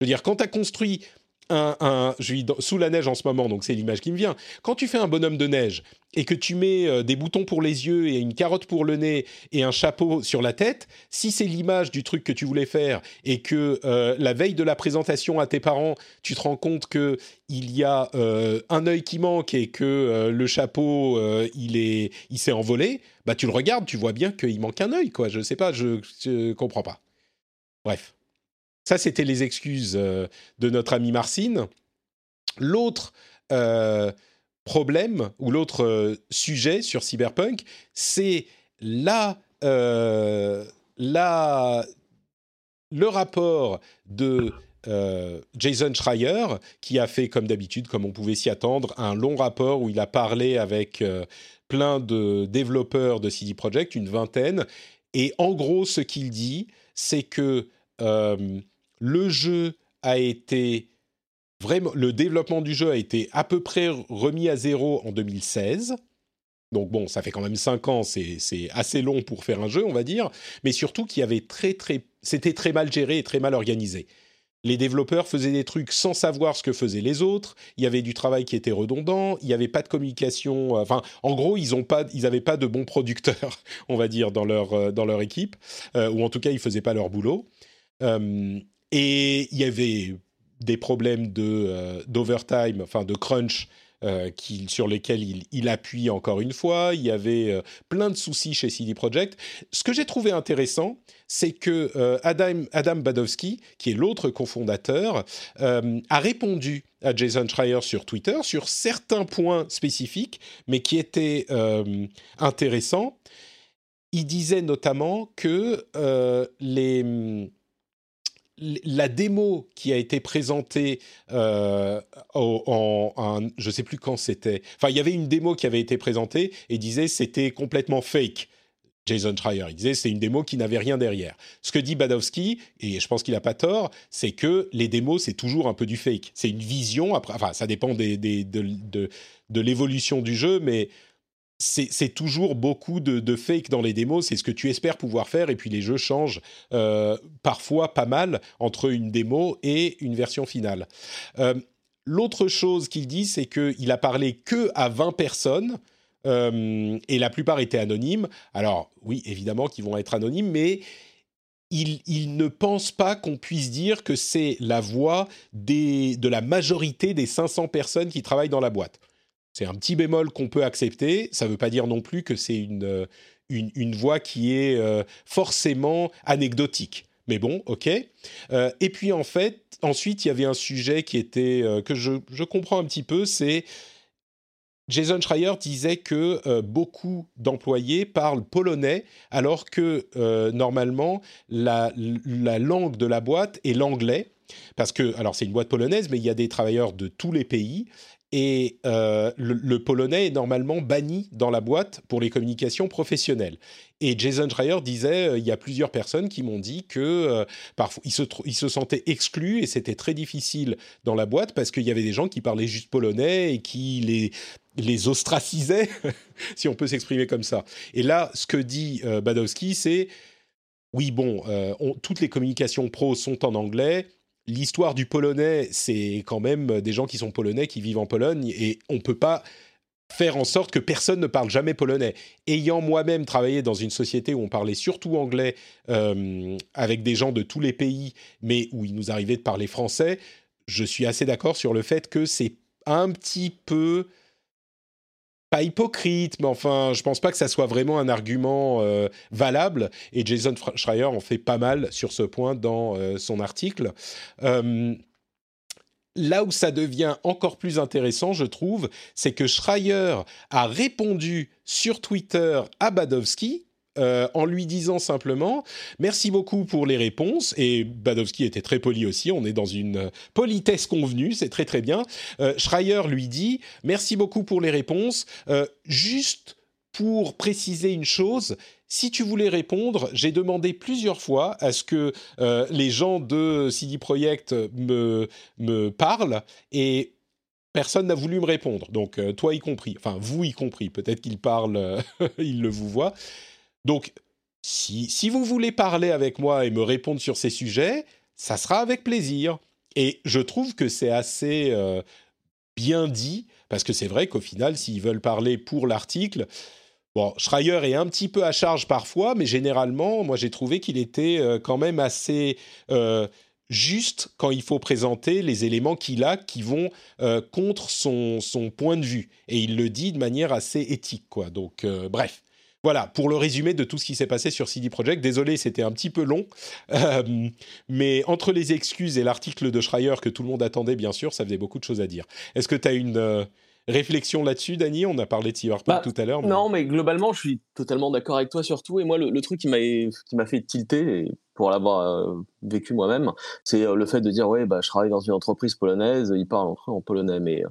Je veux dire, quand tu as construit un, je vis sous la neige en ce moment, donc c'est l'image qui me vient. Quand tu fais un bonhomme de neige et que tu mets euh, des boutons pour les yeux et une carotte pour le nez et un chapeau sur la tête, si c'est l'image du truc que tu voulais faire et que euh, la veille de la présentation à tes parents, tu te rends compte que il y a euh, un œil qui manque et que le chapeau il est, il s'est envolé, bah tu le regardes, tu vois bien qu'il manque un œil, quoi. Je sais pas, je, je comprends pas. Bref. Ça, c'était les excuses euh, de notre ami Marcine. L'autre euh, problème ou l'autre euh, sujet sur Cyberpunk, c'est la, la, le rapport de Jason Schreier, qui a fait, comme d'habitude, comme on pouvait s'y attendre, un long rapport où il a parlé avec plein de développeurs de CD Projekt, une vingtaine. Et en gros, ce qu'il dit, c'est que le jeu a été vraiment, le développement du jeu a été à peu près remis à zéro en 2016. Donc bon, ça fait quand même cinq ans, c'est assez long pour faire un jeu, on va dire, mais surtout qu'il avait très très, c'était très mal géré et très mal organisé. les développeurs faisaient des trucs sans savoir ce que faisaient les autres. Il y avait du travail qui était redondant. Il n'y avait pas de communication. Euh, enfin, en gros, ils n'avaient pas, pas de bons producteurs, on va dire, dans leur, euh, dans leur équipe. Euh, ou en tout cas, ils faisaient pas leur boulot. Et il y avait des problèmes de, d'overtime, enfin de crunch euh, sur lesquels il, appuie encore une fois. Il y avait euh, plein de soucis chez CD Projekt. Ce que j'ai trouvé intéressant, c'est que euh, Adam, Adam Badowski, qui est l'autre cofondateur, a répondu à Jason Schreier sur Twitter sur certains points spécifiques, mais qui étaient intéressants. Il disait notamment que les la démo qui a été présentée euh, en, je sais plus quand c'était. Enfin, il y avait une démo qui avait été présentée et disait c'était complètement fake. Jason Schreier, il disait c'est une démo qui n'avait rien derrière. Ce que dit Badowski, et je pense qu'il n'a pas tort, c'est que les démos c'est toujours un peu du fake. C'est une vision. Après, enfin, ça dépend de l'évolution du jeu, mais c'est toujours beaucoup de, fake dans les démos, c'est ce que tu espères pouvoir faire, et puis les jeux changent euh, parfois pas mal entre une démo et une version finale. Euh, l'autre chose qu'il dit, c'est qu'il a parlé que à 20 personnes, euh, et la plupart étaient anonymes. Alors oui, évidemment qu'ils vont être anonymes, mais il, ne pense pas qu'on puisse dire que c'est la voix de la majorité des 500 personnes qui travaillent dans la boîte. C'est un petit bémol qu'on peut accepter. Ça ne veut pas dire non plus que c'est une, euh, une, voix qui est euh, forcément anecdotique. Mais bon, ok. Euh, et puis en fait, ensuite, il y avait un sujet qui était que je, je, comprends un petit peu, c'est Jason Schreier disait que beaucoup d'employés parlent polonais alors que normalement la, la, langue de la boîte est l'anglais. Parce que, alors c'est une boîte polonaise, mais il y a des travailleurs de tous les pays et euh, le, polonais est normalement banni dans la boîte pour les communications professionnelles. Et Jason Schreier disait, euh, il y a plusieurs personnes qui m'ont dit que euh, parfois ils se, ils se sentaient exclus et c'était très difficile dans la boîte parce qu'il y avait des gens qui parlaient juste polonais et qui les les ostracisaient, si on peut s'exprimer comme ça. Et là, ce que dit Badowski, c'est oui, bon, toutes les communications pro sont en anglais l'histoire du polonais, c'est quand même des gens qui sont polonais, qui vivent en Pologne, et on ne peut pas faire en sorte que personne ne parle jamais polonais. Ayant moi-même travaillé dans une société où on parlait surtout anglais, euh, avec des gens de tous les pays, mais où il nous arrivait de parler français, je suis assez d'accord sur le fait que c'est un petit peu pas hypocrite, mais enfin, je pense pas que ça soit vraiment un argument euh, valable. Et Jason Schreier en fait pas mal sur ce point dans euh, son article. Euh, là où ça devient encore plus intéressant, je trouve, c'est que Schreier a répondu sur Twitter à Badowski, euh, en lui disant simplement merci beaucoup pour les réponses. Et Badowski était très poli aussi. On est dans une politesse convenue, c'est très très bien. Euh, Schreier lui dit merci beaucoup pour les réponses. Euh, juste pour préciser une chose, si tu voulais répondre, j'ai demandé plusieurs fois à ce que les gens de CD Projekt me, parlent et personne n'a voulu me répondre. Donc, toi y compris, enfin, vous y compris, peut-être qu'il parle, il le vous voit. Donc, si, si vous voulez parler avec moi et me répondre sur ces sujets, ça sera avec plaisir. Et je trouve que c'est assez euh, bien dit, parce que c'est vrai qu'au final, s'ils veulent parler pour l'article, bon, Schreier est un petit peu à charge parfois, mais généralement, moi j'ai trouvé qu'il était euh, quand même assez euh, juste quand il faut présenter les éléments qu'il a qui vont contre son, son, point de vue. Et il le dit de manière assez éthique, quoi. Donc, bref. Voilà, pour le résumé de tout ce qui s'est passé sur CD Projekt. Désolé, c'était un petit peu long, euh, mais entre les excuses et l'article de Schreier que tout le monde attendait, bien sûr, ça faisait beaucoup de choses à dire. Est-ce que tu as une euh, réflexion là-dessus, Dany? On a parlé de Cyberpunk bah, tout à l'heure. Non, mais globalement, je suis totalement d'accord avec toi surtout. Et moi, le, truc qui m'a fait tilter, pour l'avoir euh, vécu moi-même, c'est euh, le fait de dire ouais bah je travaille dans une entreprise polonaise, ils parlent entre eux en polonais, mais euh,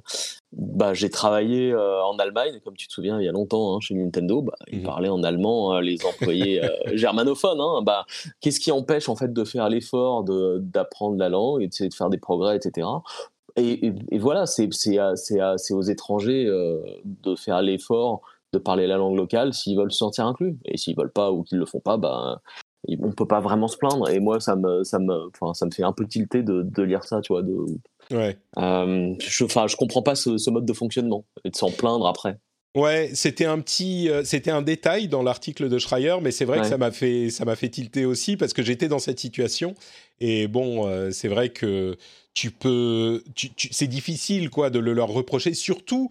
bah j'ai travaillé en Allemagne, comme tu te souviens il y a longtemps hein, chez Nintendo, bah, ils mmh parlaient en allemand hein, les employés germanophones. Hein, bah qu'est-ce qui empêche en fait de faire l'effort d'apprendre la langue et de, de faire des progrès, etc. Et, et, voilà, c'est aux étrangers de faire l'effort de parler la langue locale s'ils veulent se sentir inclus. Et s'ils veulent pas ou qu'ils le font pas, bah, on peut pas vraiment se plaindre. Et moi, ça me, ça me, enfin, ça me fait un peu tilter de, de lire ça, tu vois. De, ouais. Euh, je, enfin, je comprends pas ce, ce, mode de fonctionnement et de s'en plaindre après. Ouais, c'était un petit, euh, c'était un détail dans l'article de Schreier, mais c'est vrai ouais. que ça m'a fait, ça m'a fait tilter aussi parce que j'étais dans cette situation. Et bon, euh, c'est vrai que tu peux, tu, tu, c'est difficile quoi de le leur reprocher, surtout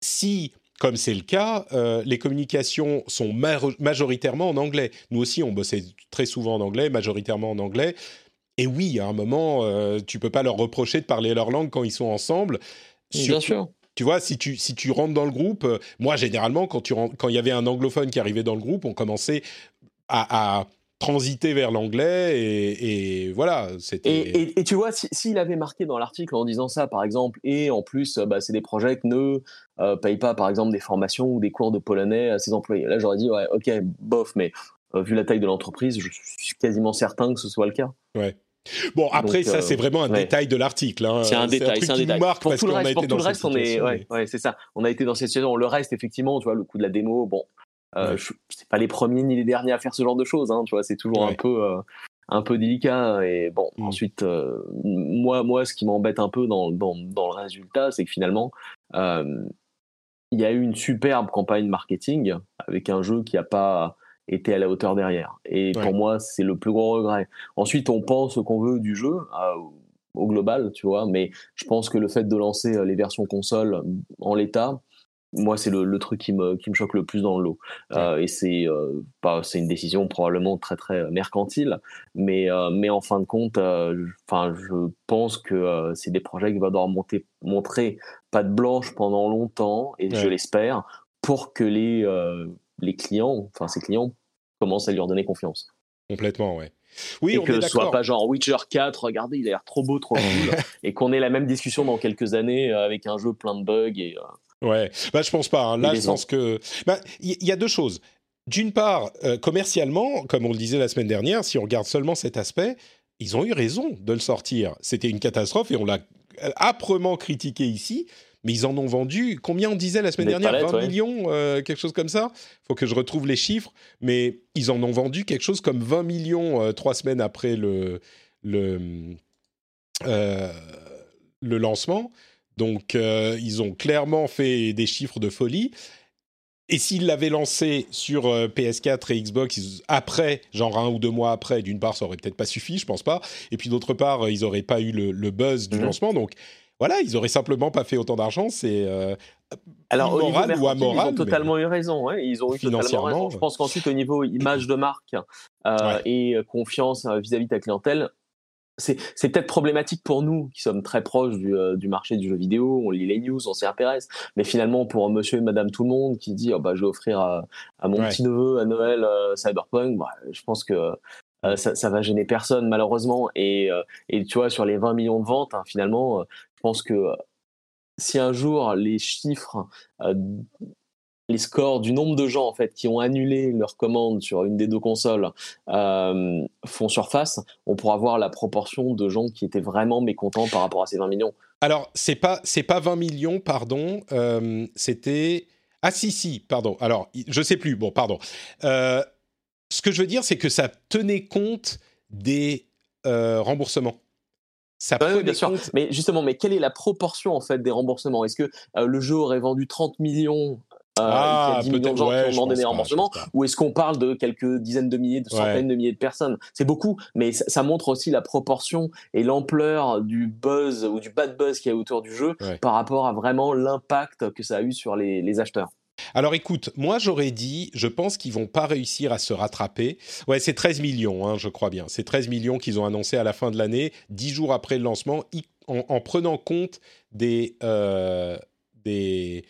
si comme c'est le cas, euh, les communications sont ma majoritairement en anglais. Nous aussi, on bossait très souvent en anglais, majoritairement en anglais. Et oui, à un moment, euh, tu peux pas leur reprocher de parler leur langue quand ils sont ensemble. Bien sûr. Tu vois, si tu, si tu rentres dans le groupe, euh, moi, généralement, quand il quand y avait un anglophone qui arrivait dans le groupe, on commençait à, à transiter vers l'anglais et, et, voilà. C'était. Et, et, et, tu vois, s'il si, avait marqué dans l'article en disant ça, par exemple, et en plus, bah, c'est des projets que ne euh, payent pas, par exemple, des formations ou des cours de polonais à ses employés. Là, j'aurais dit, ouais, ok, bof, mais euh, vu la taille de l'entreprise, je suis quasiment certain que ce soit le cas. Ouais. Bon, après, Donc, ça, euh, c'est vraiment un ouais. détail de l'article. Hein. C'est un détail, c'est un, un détail. pour tout le reste, pour tout le reste on est, ouais, ouais c'est ça. On a été dans cette situation. Le reste, effectivement, tu vois, le coup de la démo, bon, euh, ouais. c'est pas les premiers ni les derniers à faire ce genre de choses, hein, tu vois, c'est toujours un peu euh, un peu délicat. Et bon, mmh. ensuite, euh, moi, moi, ce qui m'embête un peu dans, dans, dans le résultat, c'est que finalement, il y a eu une superbe campagne marketing avec un jeu qui a pas été à la hauteur derrière. Et ouais. pour moi, c'est le plus gros regret. Ensuite, on pense ce qu'on veut du jeu. au global, tu vois, mais je pense que le fait de lancer les versions console en l'état, moi, c'est le, le, truc qui me, qui me choque le plus dans le lot. Ouais. Euh, et c'est euh, une décision probablement très très mercantile, mais, euh, mais en fin de compte, enfin, je pense que c'est des projets qui vont devoir monter, montrer pas de blanche pendant longtemps, et ouais. je l'espère, pour que les, les clients, enfin ces clients, commencent à lui redonner confiance. Complètement, ouais. Oui, et on que ce soit pas genre Witcher 4, regardez, il a l'air trop beau, trop cool, et qu'on ait la même discussion dans quelques années avec un jeu plein de bugs et Ouais, bah je pense pas. Hein. Là, je pense que il bah, y, y, a deux choses. D'une part, euh, commercialement, comme on le disait la semaine dernière, si on regarde seulement cet aspect, ils ont eu raison de le sortir. C'était une catastrophe et on l'a âprement critiqué ici. Mais ils en ont vendu, combien on disait la semaine Des dernière? palettes, 20 ouais. millions, euh, quelque chose comme ça? Faut que je retrouve les chiffres. Mais ils en ont vendu quelque chose comme 20 millions euh, trois semaines après le, le, euh, le lancement. Donc, euh, ils ont clairement fait des chiffres de folie. Et s'ils l'avaient lancé sur euh, PS4 et Xbox ils, après, genre un ou deux mois après, d'une part, ça aurait peut-être pas suffi, je pense pas. Et puis d'autre part, ils auraient pas eu le, le buzz du mmh. lancement. Donc, voilà, ils auraient simplement pas fait autant d'argent. C'est euh, alors immoral ou amoral. Ils ont totalement eu raison. Ouais. Ils ont eu totalement raison. Je pense qu'ensuite, au niveau image de marque euh, ouais. et confiance vis-à-vis -vis de ta clientèle, c'est peut-être problématique pour nous qui sommes très proches du, euh, du, marché du jeu vidéo, on lit les news, on s'y intéresse, mais finalement pour monsieur et madame tout le monde qui dit oh, bah, je vais offrir à, à mon ouais. petit neveu à Noël euh, Cyberpunk, bah, je pense que euh, ça, ça, va gêner personne malheureusement. Et, et, tu vois, sur les 20 millions de ventes, hein, finalement, je pense que si un jour les chiffres les scores du nombre de gens en fait qui ont annulé leur commande sur une des deux consoles euh, font surface, on pourra voir la proportion de gens qui étaient vraiment mécontents par rapport à ces 20 millions. Alors c'est pas c'est pas 20 millions, pardon, euh, c'était ah si si pardon. Alors je sais plus. Bon pardon. Euh, ce que je veux dire c'est que ça tenait compte des remboursements. Ça oui, bien sûr. Mais justement, mais quelle est la proportion en fait des remboursements? Est-ce que euh, le jeu aurait vendu 30 millions ah, il y a 10 millions de gens ouais, qui ont demandé des remboursements, ou est-ce qu'on parle de quelques dizaines de milliers, de centaines ouais. de milliers de personnes? C'est beaucoup, mais ça, ça, montre aussi la proportion et l'ampleur du buzz ou du bad buzz qu'il y a autour du jeu ouais. par rapport à vraiment l'impact que ça a eu sur les, les acheteurs. Alors écoute, moi j'aurais dit, je pense qu'ils vont pas réussir à se rattraper. Ouais, c'est 13 millions, hein, je crois bien. C'est 13 millions qu'ils ont annoncé à la fin de l'année, dix jours après le lancement, en, en prenant compte des, euh, des,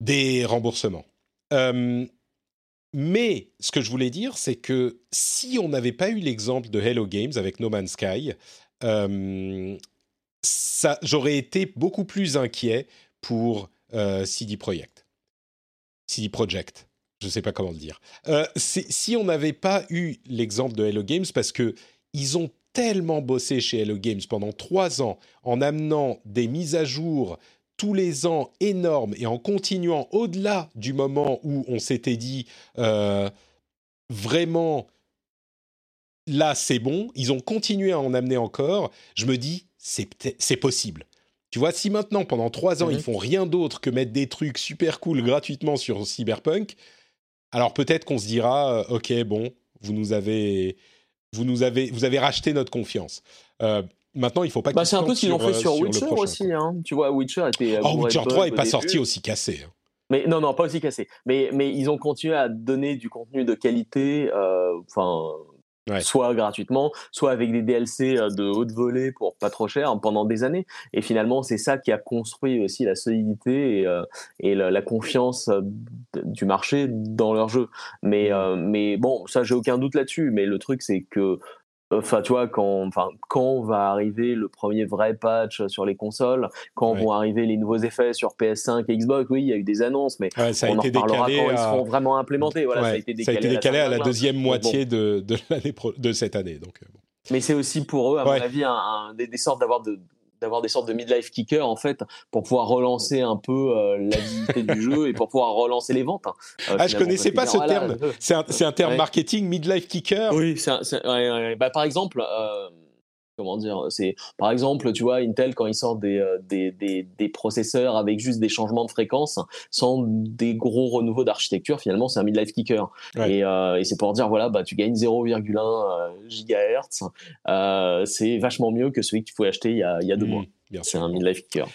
des remboursements. Euh, mais ce que je voulais dire, c'est que si on n'avait pas eu l'exemple de Hello Games avec No Man's Sky, euh, j'aurais été beaucoup plus inquiet pour euh, CD Projekt. CD Projekt, je ne sais pas comment le dire. Si on n'avait pas eu l'exemple de Hello Games, parce que ils ont tellement bossé chez Hello Games pendant trois ans en amenant des mises à jour tous les ans énormes et en continuant au-delà du moment où on s'était dit euh, vraiment là, c'est bon. Ils ont continué à en amener encore. Je me dis, c'est possible. Tu vois, si maintenant, pendant trois ans, ils mhm. font rien d'autre que mettre des trucs super cool gratuitement sur Cyberpunk, alors peut-être qu'on se dira, euh, ok, bon, vous nous avez, vous nous avez, vous avez racheté notre confiance. Euh, maintenant, il faut pas. Bah, c'est un peu ce qu'ils ont fait sur, Witcher aussi. Hein. Tu vois, Witcher était. Oh, Witcher 3 n'est pas sorti aussi cassé. Hein. Mais non, non, pas aussi cassé. Mais, mais ils ont continué à donner du contenu de qualité. Enfin, soit gratuitement, soit avec des DLC euh, de haute volée pour pas trop cher pendant des années. Et finalement, c'est ça qui a construit aussi la solidité et, euh, et la, confiance euh, du marché dans leur jeu. Mais, mmh. mais bon, ça, j'ai aucun doute là-dessus. Mais le truc, c'est que Enfin, tu vois, quand, enfin, quand va arriver le premier vrai patch sur les consoles, quand vont arriver les nouveaux effets sur PS5 et Xbox, oui, il y a eu des annonces, mais ça a été en reparlera quand ils seront vraiment implémentés. Voilà, ça a été décalé, à, la, deuxième moitié de, de, de, cette année. Donc, euh, Mais c'est aussi pour eux, à mon avis, un, des, sortes d'avoir de, d'avoir des sortes de midlife kickers en fait pour pouvoir relancer un peu euh, la visibilité du jeu et pour pouvoir relancer les ventes. Hein. Euh, ah, je connaissais pas ce terme. C'est un, un, terme marketing midlife kicker. Oui, c'est bah, par exemple. Euh, comment dire c'est par exemple tu vois Intel quand ils sortent des, des, des, des, processeurs avec juste des changements de fréquence sans des gros renouveaux d'architecture finalement c'est un midlife kicker et, et c'est pour dire voilà bah tu gagnes 0,1 gigahertz c'est vachement mieux que celui que tu pouvais acheter il y a, il y a deux mmh. mois c'est un midlife kicker.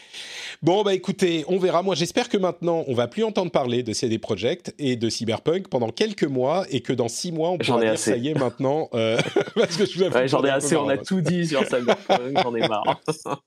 Bon, bah écoutez, on verra. Moi, j'espère que maintenant, on va plus entendre parler de CD Projekt et de Cyberpunk pendant quelques mois et que dans six mois, on pourra dire ça y est maintenant. Euh, parce que je j'en ai assez. On a tout dit sur Cyberpunk. j'en ai marre.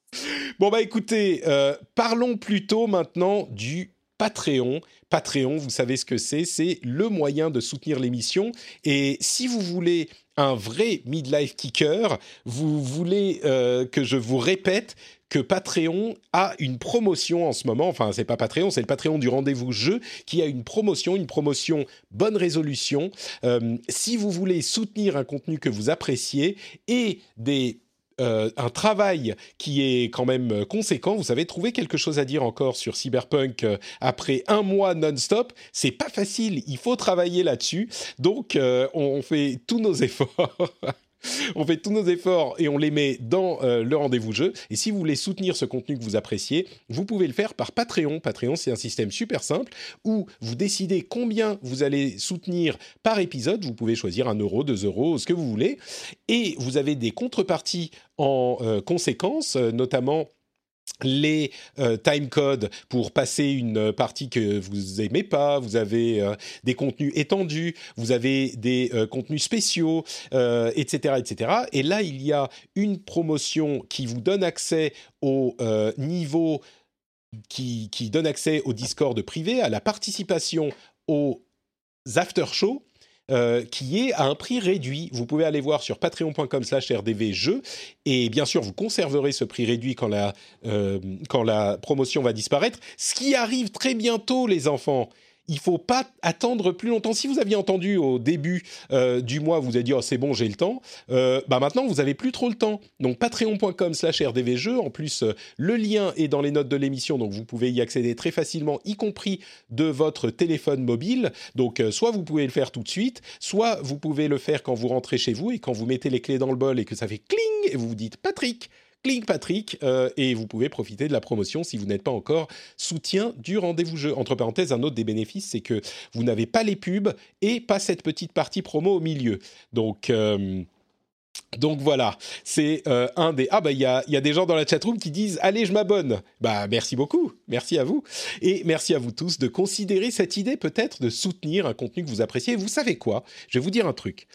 bon, bah écoutez, euh, parlons plutôt maintenant du Patreon. Patreon, vous savez ce que c'est, c'est le moyen de soutenir l'émission. Et si vous voulez un vrai midlife kicker, vous voulez euh, que je vous répète que Patreon a une promotion en ce moment. Enfin, c'est pas Patreon, c'est le Patreon du rendez-vous jeu qui a une promotion, une promotion bonne résolution. Euh, si vous voulez soutenir un contenu que vous appréciez et des euh, un travail qui est quand même conséquent. Vous savez, trouver quelque chose à dire encore sur Cyberpunk euh, après un mois non-stop, c'est pas facile. Il faut travailler là-dessus. Donc, on fait tous nos efforts on fait tous nos efforts et on les met dans euh, le rendez-vous jeu. Et si vous voulez soutenir ce contenu que vous appréciez, vous pouvez le faire par Patreon. Patreon, c'est un système super simple où vous décidez combien vous allez soutenir par épisode. Vous pouvez choisir un euro, deux euros, ce que vous voulez. Et vous avez des contreparties en euh, conséquence, euh, notamment les euh, timecodes pour passer une partie que vous aimez pas, vous avez euh, des contenus étendus, vous avez des euh, contenus spéciaux, etc., etc. Et là, il y a une promotion qui vous donne accès au niveau qui, qui donne accès au Discord privé, à la participation aux after shows euh, qui est à un prix réduit. Vous pouvez aller voir sur patreon.com slash rdvjeux et bien sûr vous conserverez ce prix réduit quand la, euh, quand la promotion va disparaître. Ce qui arrive très bientôt les enfants il faut pas attendre plus longtemps. Si vous aviez entendu au début euh, du mois, vous avez dit oh, c'est bon, j'ai le temps. Euh, bah maintenant, vous avez plus trop le temps. Donc patreon.com/rdvjeux. En plus, euh, le lien est dans les notes de l'émission, donc vous pouvez y accéder très facilement, y compris de votre téléphone mobile. Donc soit vous pouvez le faire tout de suite, soit vous pouvez le faire quand vous rentrez chez vous et quand vous mettez les clés dans le bol et que ça fait cling et vous vous dites Patrick Click Patrick euh, et vous pouvez profiter de la promotion si vous n'êtes pas encore soutien du rendez-vous jeu. Entre parenthèses, un autre des bénéfices, c'est que vous n'avez pas les pubs et pas cette petite partie promo au milieu. Donc euh, donc voilà, c'est euh, un des... Ah bah il y a, y a, des gens dans la chatroom qui disent ⁇ Allez, je m'abonne !⁇ Bah merci beaucoup, merci à vous. Et merci à vous tous de considérer cette idée peut-être de soutenir un contenu que vous appréciez. vous savez quoi? Je vais vous dire un truc.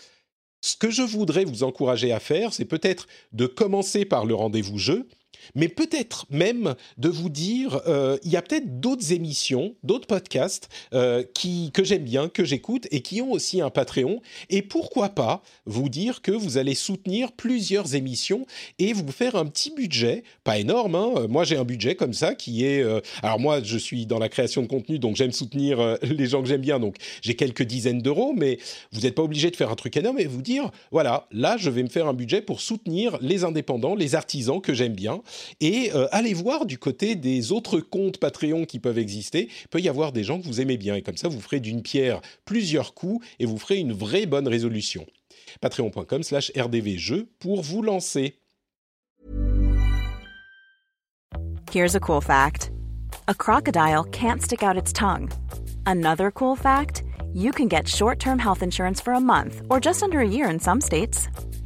Ce que je voudrais vous encourager à faire, c'est peut-être de commencer par le rendez-vous jeu, mais peut-être même de vous dire, euh, il y a peut-être d'autres émissions, d'autres podcasts euh, qui, que j'aime bien, que j'écoute et qui ont aussi un Patreon. Et pourquoi pas vous dire que vous allez soutenir plusieurs émissions et vous faire un petit budget, pas énorme. Hein. moi, j'ai un budget comme ça qui est. Euh, alors moi, je suis dans la création de contenu, donc j'aime soutenir les gens que j'aime bien. Donc j'ai quelques dizaines d'euros, mais vous n'êtes pas obligé de faire un truc énorme et vous dire, voilà, là, je vais me faire un budget pour soutenir les indépendants, les artisans que j'aime bien et euh, allez voir du côté des autres comptes Patreon qui peuvent exister. Il peut y avoir des gens que vous aimez bien. Et comme ça, vous ferez d'une pierre plusieurs coups et vous ferez une vraie bonne résolution. patreon.com slash rdvjeux pour vous lancer. Here's a cool fact. A crocodile can't stick out its tongue. Another cool fact, you can get short-term health insurance for a month or just under a year in some states.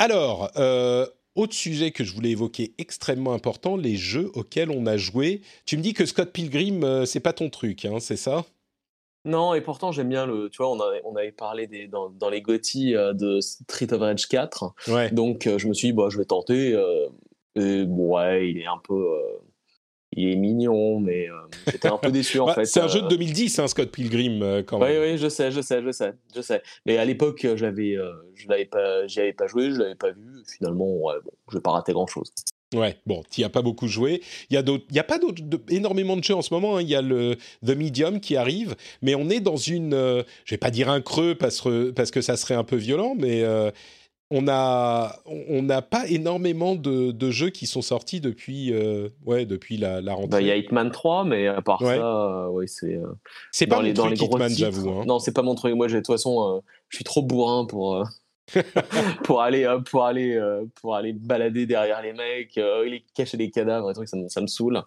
Alors, euh, autre sujet que je voulais évoquer extrêmement important, les jeux auxquels on a joué. Tu me dis que Scott Pilgrim, euh, c'est pas ton truc, hein, c'est ça? Non, et pourtant j'aime bien le. Tu vois, on, avait, on avait parlé des, dans, dans les GOTY euh, de Street of Rage 4. Ouais. Donc je me suis dit, bah, je vais tenter. et bon, ouais, il est un peu. Euh, il est mignon, mais euh, j'étais un peu déçu en Bah, fait. C'est un jeu de euh, 2010, hein, Scott Pilgrim, euh, quand Oui, même. oui, je sais, je sais, je sais, je sais. Mais à l'époque, euh, j'avais, euh, je l'avais pas, j'y avais pas joué, je l'avais pas vu. Finalement, ouais, bon, je vais pas rater grand chose. Ouais, bon, tu as pas beaucoup joué. Il y a d'autres, il y a pas d'autres, énormément de jeux en ce moment. hein. Il y a le The Medium qui arrive, mais on est dans une, euh, je vais pas dire un creux parce que parce que ça serait un peu violent, mais euh, on a on n'a pas énormément de, de jeux qui sont sortis depuis euh, ouais depuis la, la rentrée. Bah, il y a Hitman 3, mais à part Ouais. ça, euh, ouais, c'est. euh, c'est pas les, mon truc Hitman, j'avoue. hein. Non, c'est pas mon truc. Moi, de toute façon, je suis trop bourrin pour. pour aller pour aller pour aller balader derrière les mecs les cacher des cadavres et trucs ça me, ça me saoule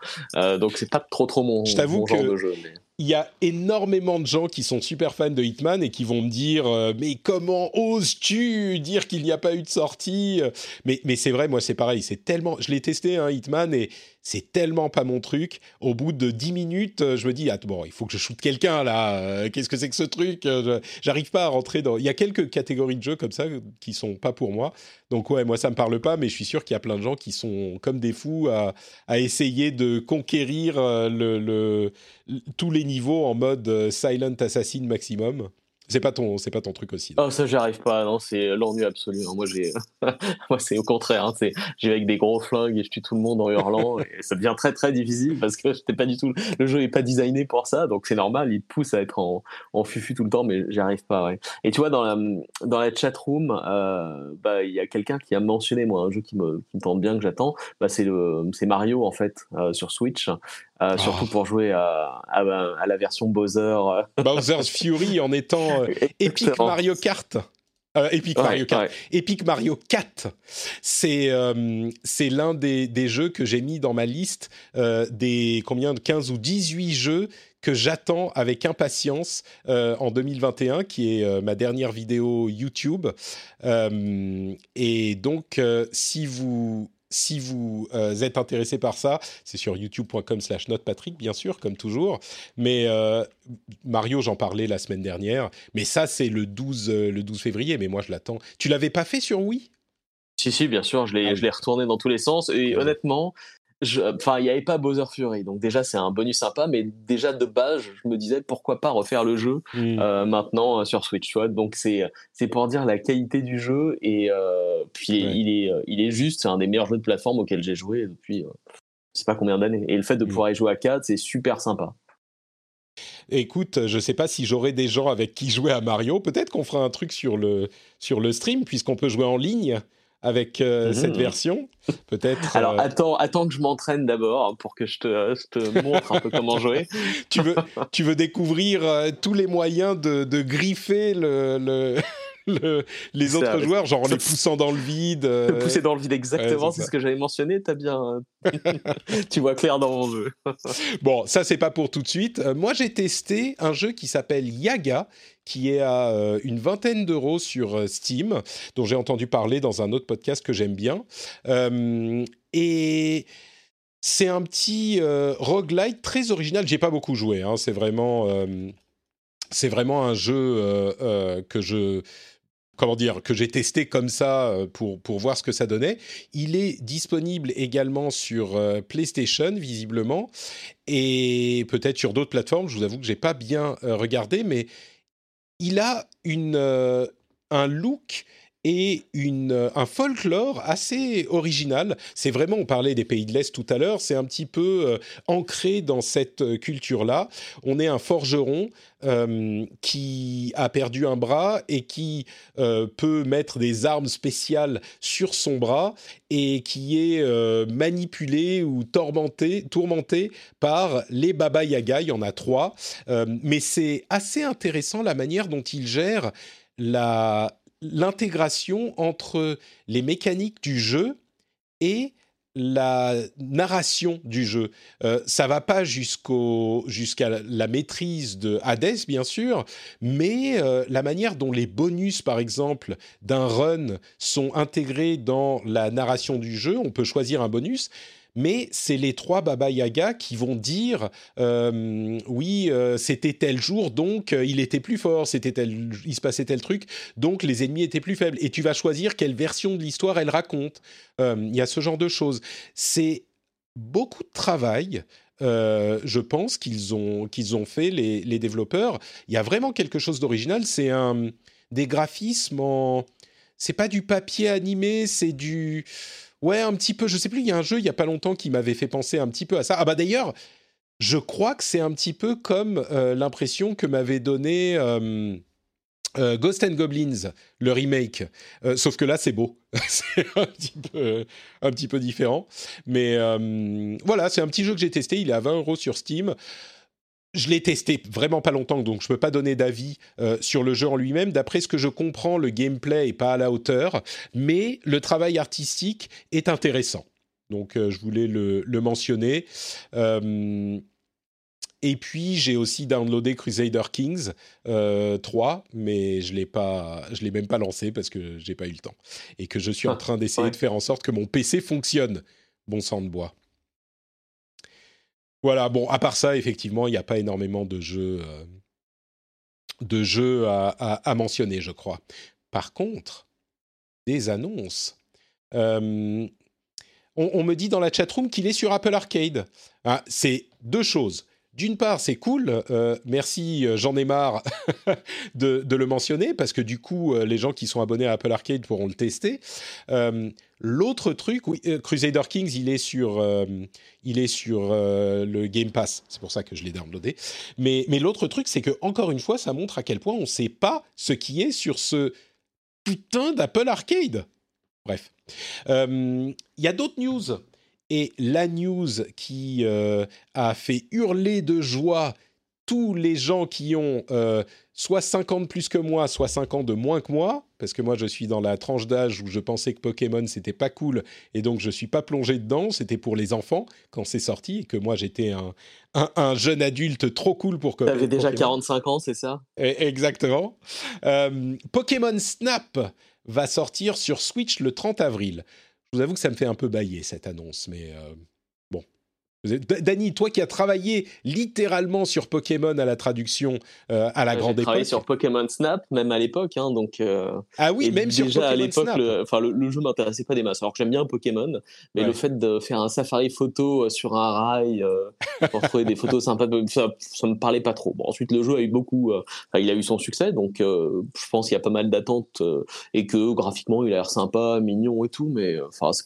donc c'est pas trop trop mon, Je mon genre que- de jeu mais- il y a énormément de gens qui sont super fans de Hitman et qui vont me dire euh, mais comment oses-tu dire qu'il n'y a pas eu de sortie mais mais c'est vrai moi c'est pareil. C'est tellement je l'ai testé hein, Hitman et c'est tellement pas mon truc. Au bout de 10 minutes euh, je me dis bon il faut que je shoote quelqu'un là euh, qu'est-ce que c'est que ce truc Euh, j'arrive pas à rentrer dans il y a quelques catégories de jeux comme ça qui sont pas pour moi. Donc ouais moi ça me parle pas mais je suis sûr qu'il y a plein de gens qui sont comme des fous à, essayer de conquérir euh, le tous les niveaux en mode euh, silent assassin maximum. C'est pas ton, c'est pas ton truc aussi. Oh, ça, j'y arrive pas. Non, c'est l'ennui absolu. hein. Moi, j'ai, moi, c'est au contraire. hein. C'est, j'y vais avec des gros flingues et je tue tout le monde en hurlant. et ça devient très, très difficile parce que j'étais pas du tout. Le jeu est pas designé pour ça, donc c'est normal. Il te pousse à être en, en fufu tout le temps, mais j'y arrive pas. Ouais. Et tu vois, dans la, dans la chat room, euh, bah, il y a quelqu'un qui a mentionné moi un jeu qui me, qui me tente bien que j'attends. Bah, c'est le, c'est Mario en fait euh, sur Switch. Euh, surtout Oh. pour jouer à, à, à la version Bowser. Bowser's Fury en étant euh, Epic. Mario Kart. Euh, Epic Ouais, Mario Kart. ouais. Epic Mario 4, c'est euh, c'est l'un des, des jeux que j'ai mis dans ma liste euh, des combien de 15 ou 18 jeux que j'attends avec impatience en 2021, qui est ma dernière vidéo YouTube. Et donc, si vous si vous euh, êtes intéressé par ça, c'est sur youtube.com slash notepatrick, bien sûr, comme toujours. Mais euh, Mario, j'en parlais la semaine dernière. Mais ça, c'est le 12, euh, le 12 février. Mais moi, je l'attends. Tu l'avais pas fait sur Wii? Si, si, bien sûr, je l'ai, Ah oui. je l'ai retourné dans tous les sens. Et Ouais. honnêtement, enfin, il n'y avait pas Bowser Fury. Donc, déjà, c'est un bonus sympa. Mais déjà, de base, je me disais pourquoi pas refaire le jeu Hmm. euh, maintenant euh, sur Switch. Vois Donc, c'est, c'est pour dire la qualité du jeu. Et euh, puis, Ouais. il, est, il est juste, c'est un des meilleurs jeux de plateforme auxquels j'ai joué depuis je sais pas combien d'années. Et le fait de Mm. pouvoir y jouer à 4, c'est super sympa. Écoute, je sais pas si j'aurai des gens avec qui jouer à Mario. Peut-être qu'on fera un truc sur le, sur le stream, puisqu'on peut jouer en ligne avec euh, Mhm. cette version. Peut-être. Alors, euh, attends, attends que je m'entraîne d'abord hein, pour que je te, je te montre un peu comment jouer. tu, veux, tu veux découvrir euh, tous les moyens de, de griffer le, le- le- les Ça, autres joueurs, genre en les poussant dans le vide. euh, Le pousser dans le vide, exactement, ouais, c'est ce que j'avais mentionné. T'as bien, tu vois clair dans mon jeu. Bon, ça c'est pas pour tout de suite. Euh, moi j'ai testé un jeu qui s'appelle Yaga, qui est à euh, une vingtaine d'euros sur euh, Steam, dont j'ai entendu parler dans un autre podcast que j'aime bien. Euh, et c'est un petit roguelite très original. J'ai pas beaucoup joué. Hein. C'est vraiment, c'est vraiment un jeu que je comment dire, que j'ai testé comme ça pour, pour voir ce que ça donnait. Il est disponible également sur PlayStation, visiblement, et peut-être sur d'autres plateformes. Je vous avoue que j'ai pas bien regardé, mais il a une, un look et une, un folklore assez original. C'est vraiment, on parlait des pays de l'Est tout à l'heure, c'est un petit peu euh, ancré dans cette euh, culture-là. On est un forgeron euh, qui a perdu un bras et qui peut mettre des armes spéciales sur son bras et qui est manipulé ou tourmenté, tourmenté par les Baba Yaga. Il y en a trois. mais c'est assez intéressant la manière dont il gère la l'intégration entre les mécaniques du jeu et la narration du jeu. Euh, ça va pas jusqu'à la maîtrise de Hades bien sûr, mais euh, la manière dont les bonus par exemple d'un run sont intégrés dans la narration du jeu, on peut choisir un bonus mais c'est les trois Baba Yaga qui vont dire euh, oui, euh, c'était tel jour, donc euh, il était plus fort, c'était tel, il se passait tel truc, donc les ennemis étaient plus faibles. Et tu vas choisir quelle version de l'histoire elle raconte. Il y a ce genre de choses. C'est beaucoup de travail. je pense qu'ils ont, ont fait les, les, développeurs. Il y a vraiment quelque chose d'original. C'est un, des graphismes en. C'est pas du papier animé, c'est du Ouais, un petit peu. Je sais plus, il y a un jeu il y a pas longtemps qui m'avait fait penser un petit peu à ça. Ah bah d'ailleurs, je crois que c'est un petit peu comme euh, l'impression que m'avait donné euh, euh, Ghost and Goblins, le remake. sauf que là, c'est beau. c'est un un petit peu différent. Mais voilà, c'est un petit jeu que j'ai testé. Il est à 20 euros sur Steam je l'ai testé vraiment pas longtemps, donc je peux pas donner d'avis euh, sur le jeu en lui-même. D'après ce que je comprends, le gameplay est pas à la hauteur, mais le travail artistique est intéressant. Donc euh, je voulais le, mentionner. Euh, et puis j'ai aussi downloadé Crusader Kings 3, mais je l'ai pas, je l'ai même pas lancé parce que j'ai pas eu le temps et que je suis en ah, train d'essayer de faire en sorte que mon PC fonctionne. Bon sang de bois. Voilà, bon, à part ça, effectivement, il n'y a pas énormément de jeux, euh, de jeux à, mentionner, je crois. Par contre, des annonces. Euh, on, me dit dans la chatroom qu'il est sur Apple Arcade. Ah, c'est deux choses d'une part, c'est cool. Euh, merci, euh, j'en ai marre de, le mentionner parce que du coup, euh, les gens qui sont abonnés à Apple Arcade pourront le tester. L'autre truc, Crusader Kings, il est sur, il est sur le Game Pass. C'est pour ça que je l'ai downloadé. Mais, mais l'autre truc, c'est que encore une fois, ça montre à quel point on ne sait pas ce qui est sur ce putain d'Apple Arcade. Bref, il y a d'autres news et la news qui euh, a fait hurler de joie tous les gens qui ont euh, soit 50 plus que moi, soit 5 ans de moins que moi, parce que moi je suis dans la tranche d'âge où je pensais que Pokémon c'était pas cool et donc je suis pas plongé dedans, c'était pour les enfants quand c'est sorti et que moi j'étais un, un, jeune adulte trop cool pour que. T'avais déjà 45 ans, c'est ça? Exactement. Euh, Pokémon Snap va sortir sur Switch le 30 avril. Vous avoue que ça me fait un peu bailler cette annonce, mais euh, Dany, toi qui as travaillé littéralement sur Pokémon à la traduction euh, à la grande époque. J'ai travaillé sur Pokémon Snap, même à l'époque. Hein, donc, euh, ah oui, même sur Pokémon à l'époque, le, enfin, le, jeu m'intéressait pas des masses. Alors que j'aime bien Pokémon, mais le fait de faire un safari photo euh, sur un rail pour trouver des photos sympas, ça, ça me parlait pas trop. Bon, ensuite, le jeu a eu beaucoup, il a eu son succès, donc je pense qu'il y a pas mal d'attentes et que graphiquement, il a l'air sympa, mignon et tout, mais enfin, c'est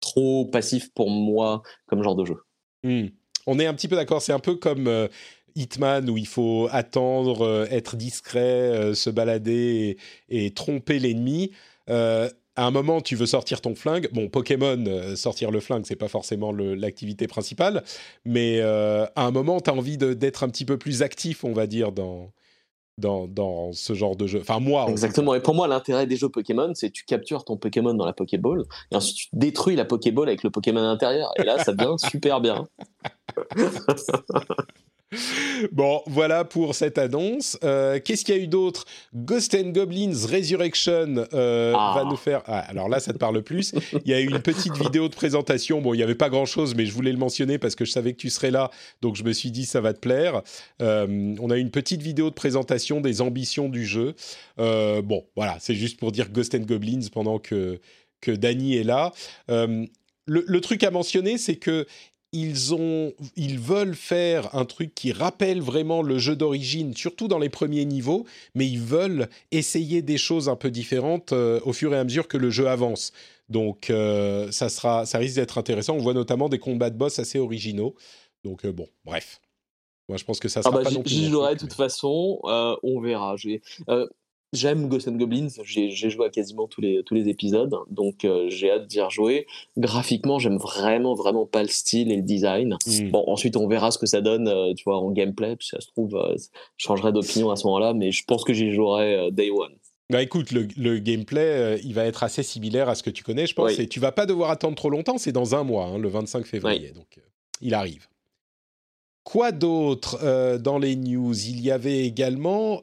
trop passif pour moi comme genre de jeu. Hmm. On est un petit peu d'accord. C'est un peu comme euh, Hitman où il faut attendre, euh, être discret, euh, se balader et, tromper l'ennemi. à un moment, tu veux sortir ton flingue. Bon, Pokémon, sortir le flingue, c'est pas forcément l'activité principale, mais à un moment, tu as envie d'être un petit peu plus actif, on va dire, dans, dans, ce genre de jeu. Enfin, moi. Exactement. Et pour moi, l'intérêt des jeux Pokémon, c'est tu captures ton Pokémon dans la Pokéball et ensuite tu détruis la Pokéball avec le Pokémon à l'intérieur. Et là, ça devient super bien. Bon, voilà pour cette annonce. Euh, Qu'est-ce qu'il y a eu d'autre? Ghost and Goblins Resurrection euh, Ah. va nous faire. Ah, alors là, ça te parle plus. Il y a eu une petite vidéo de présentation. Bon, il n'y avait pas grand-chose, mais je voulais le mentionner parce que je savais que tu serais là, donc je me suis dit ça va te plaire. Euh, on a eu une petite vidéo de présentation des ambitions du jeu. Bon, voilà, c'est juste pour dire Ghost and Goblins pendant que que Danny est là. Le, le truc à mentionner, c'est que ils, ont, ils veulent faire un truc qui rappelle vraiment le jeu d'origine, surtout dans les premiers niveaux, mais ils veulent essayer des choses un peu différentes euh, au fur et à mesure que le jeu avance. Donc euh, ça, sera, ça risque d'être intéressant. On voit notamment des combats de boss assez originaux. Donc euh, bon, bref. Moi, je pense que ça Ah sera bah, pas non plus j'y jouerai de toute façon, on verra. J'ai, J'aime Ghost and Goblins, j'ai joué à quasiment tous les, tous les épisodes, donc euh, j'ai hâte d'y rejouer. Graphiquement, j'aime vraiment, vraiment pas le style et le design. Mm. Bon, ensuite, on verra ce que ça donne, euh, tu vois, en gameplay, puis ça se trouve, euh, je changerai d'opinion à ce moment-là, mais je pense que j'y jouerai day one. Bah écoute, le, le gameplay, euh, il va être assez similaire à ce que tu connais, je pense, Oui. et tu vas pas devoir attendre trop longtemps, c'est dans un mois, hein, le 25 février, donc euh, il arrive. Quoi d'autre euh, dans les news? Il y avait également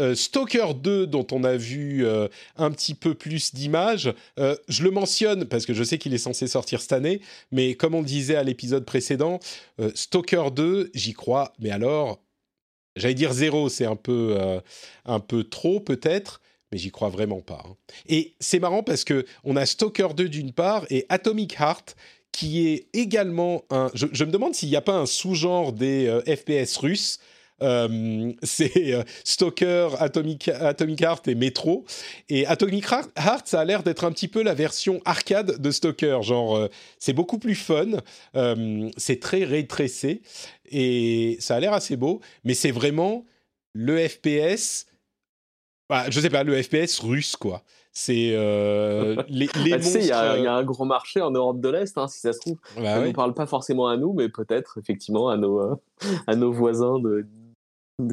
euh, Stalker 2, dont on a vu euh, un petit peu plus d'images. Euh, je le mentionne parce que je sais qu'il est censé sortir cette année, mais comme on disait à l'épisode précédent, Stalker 2, j'y crois, mais alors, j'allais dire zéro, c'est un peu, un peu trop peut-être, mais j'y crois vraiment pas. hein. Et c'est marrant parce que on a Stalker 2 d'une part et Atomic Heart qui est également un. Je, me demande s'il n'y a pas un sous-genre des FPS russes. Euh, c'est euh, Stalker, Atomic, Atomic Heart et Metro. Et Atomic Heart, ça a l'air d'être un petit peu la version arcade de Stalker. Genre, euh, c'est beaucoup plus fun, euh, c'est très rétrécé et ça a l'air assez beau, mais c'est vraiment le FPS. Bah, je sais pas, le FPS russe, quoi. C'est euh, les, les Ah, tu sais, il y, a- monstres, il y a un gros marché en Europe de l'Est, hein, si ça se trouve. bah ça ne ouais. nous parle pas forcément à nous, mais peut-être effectivement à nos, euh, à nos voisins de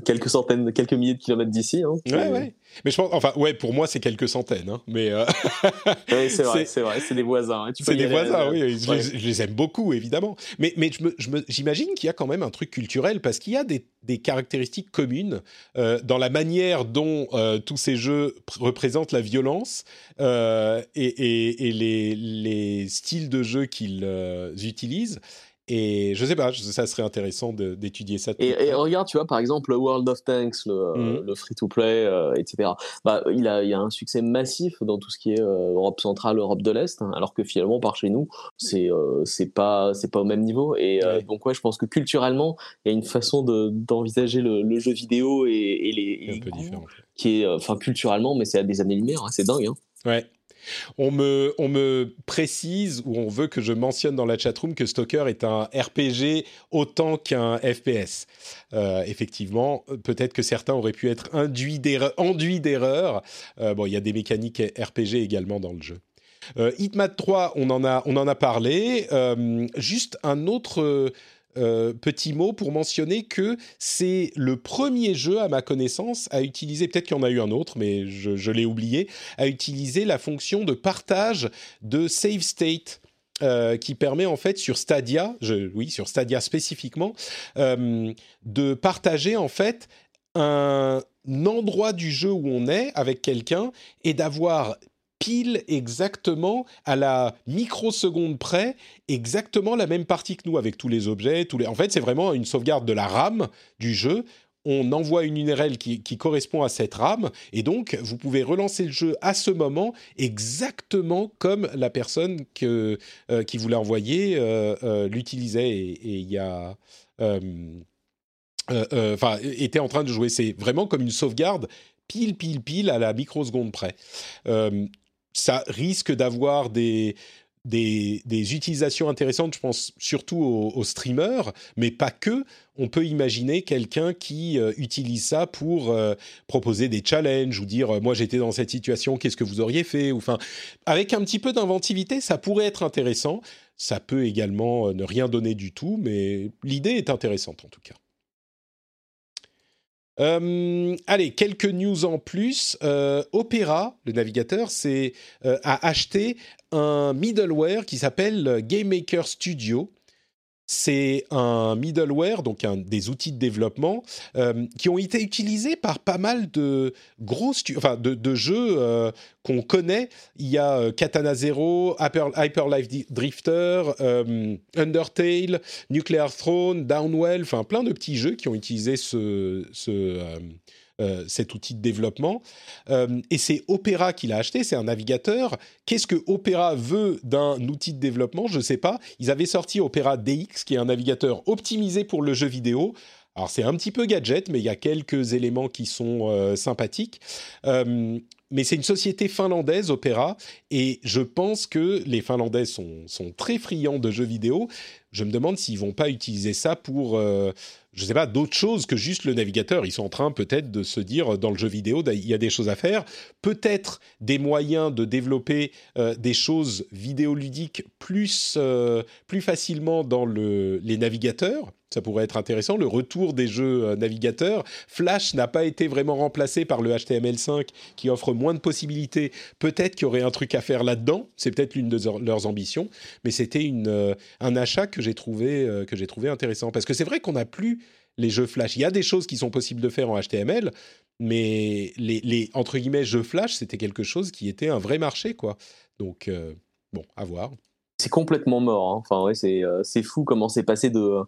quelques centaines, quelques milliers de kilomètres d'ici. Hein. Ouais, ouais. Mais je pense, enfin, ouais, pour moi, c'est quelques centaines, hein, mais euh, c'est vrai, C'est- vrai, c'est des voisins. hein. C'est des voisins, oui, je, ouais. les, je les aime beaucoup, évidemment. Mais, mais j'imagine qu'il y a quand même un truc culturel, parce qu'il y a des, des caractéristiques communes euh, dans la manière dont euh, tous ces jeux pr- représentent la violence et, et- et les, les styles de jeu qu'ils utilisent. Et je sais pas, ça serait intéressant d'étudier ça. Et, regarde, tu vois, par exemple, le World of Tanks, le, Mhm. le free-to-play, euh, etc. Bah, il a, il a un succès massif dans tout ce qui est euh, Europe centrale, Europe de l'Est, hein, alors que finalement, par chez nous, c'est euh, c'est pas au même niveau. Et euh, Ouais. donc, ouais, je pense que culturellement, il y a une façon de- d'envisager le, le jeu vidéo et, et les, et les un peu goûts différent. qui est, euh, enfin, culturellement, mais c'est à des années-lumière, hein, c'est dingue. Hein. Ouais. On me, précise ou on veut que je mentionne dans la chatroom que Stalker est un RPG autant qu'un FPS. Euh, effectivement, peut-être que certains auraient pu être induits enduits d'erreur. Euh, bon, il y a des mécaniques RPG également dans le jeu. Euh, Hitman 3, on en a, on en a parlé. Euh, juste un autre euh, petit mot pour mentionner que c'est le premier jeu, à ma connaissance, à utiliser, peut-être qu'il y en a eu un autre, mais je, je l'ai oublié, à utiliser la fonction de partage de save state. euh, qui permet en fait sur Stadia, je, oui sur Stadia spécifiquement, euh, de partager en fait un endroit du jeu où on est avec quelqu'un et d'avoir pile exactement à la microseconde près exactement la même partie que nous avec tous les objets tous les en fait c'est vraiment une sauvegarde de la RAM du jeu. On envoie une URL qui, correspond à cette RAM et donc vous pouvez relancer le jeu à ce moment exactement comme la personne que, euh, qui vous l'a envoyé euh, euh, l'utilisait et il y a enfin était en train de jouer. C'est vraiment comme une sauvegarde pile pile pile à la microseconde près ça risque d'avoir des, des, utilisations intéressantes, je pense surtout aux, streamers, mais pas que. On peut imaginer quelqu'un qui euh, utilise ça pour euh, proposer des challenges ou dire euh, moi j'étais dans cette situation, qu'est-ce que vous auriez fait? Avec un petit peu d'inventivité, ça pourrait être intéressant. Ça peut également ne rien donner du tout, mais l'idée est intéressante en tout cas. Euh, allez, quelques news en plus. Euh, Opera, le navigateur, euh, a acheté un middleware qui s'appelle Game Maker Studio. C'est un middleware, donc un, des outils de développement, euh, qui ont été utilisés par pas mal de gros enfin de, jeux euh, qu'on connaît. Il y a euh, Katana Zero, Hyper, Hyper Life Drifter, Undertale, Nuclear Throne, Downwell, enfin plein de petits jeux qui ont utilisé ce euh, cet outil de développement. Euh, et c'est Opera qui l'a acheté, c'est un navigateur. Qu'est-ce que Opera veut d'un outil de développement? Je ne sais pas. Ils avaient sorti Opera DX, qui est un navigateur optimisé pour le jeu vidéo. Alors c'est un petit peu gadget, mais il y a quelques éléments qui sont euh, sympathiques. Mais c'est une société finlandaise, Opera, et je pense que les Finlandais sont, sont très friands de jeux vidéo. Je me demande s'ils vont pas utiliser ça pour je ne sais pas, d'autres choses que juste le navigateur. Ils sont en train peut-être de se dire, dans le jeu vidéo, il y a des choses à faire. Peut-être des moyens de développer euh, des choses vidéoludiques plus, euh, plus facilement dans le, les navigateurs. Ça pourrait être intéressant. Le retour des jeux euh, navigateurs. Flash n'a pas été vraiment remplacé par le HTML5 qui offre moins de possibilités. Peut-être qu'il y aurait un truc à faire là-dedans. C'est peut-être l'une de leurs ambitions. Mais c'était une, un achat que j'ai trouvé, que j'ai trouvé intéressant. Parce que c'est vrai qu'on n'a plus les jeux Flash. Il y a des choses qui sont possibles de faire en HTML, mais les, entre guillemets jeux Flash, c'était quelque chose qui était un vrai marché, quoi. Donc euh, bon, à voir. C'est complètement mort. Hein. Enfin, euh, c'est fou comment c'est passé de.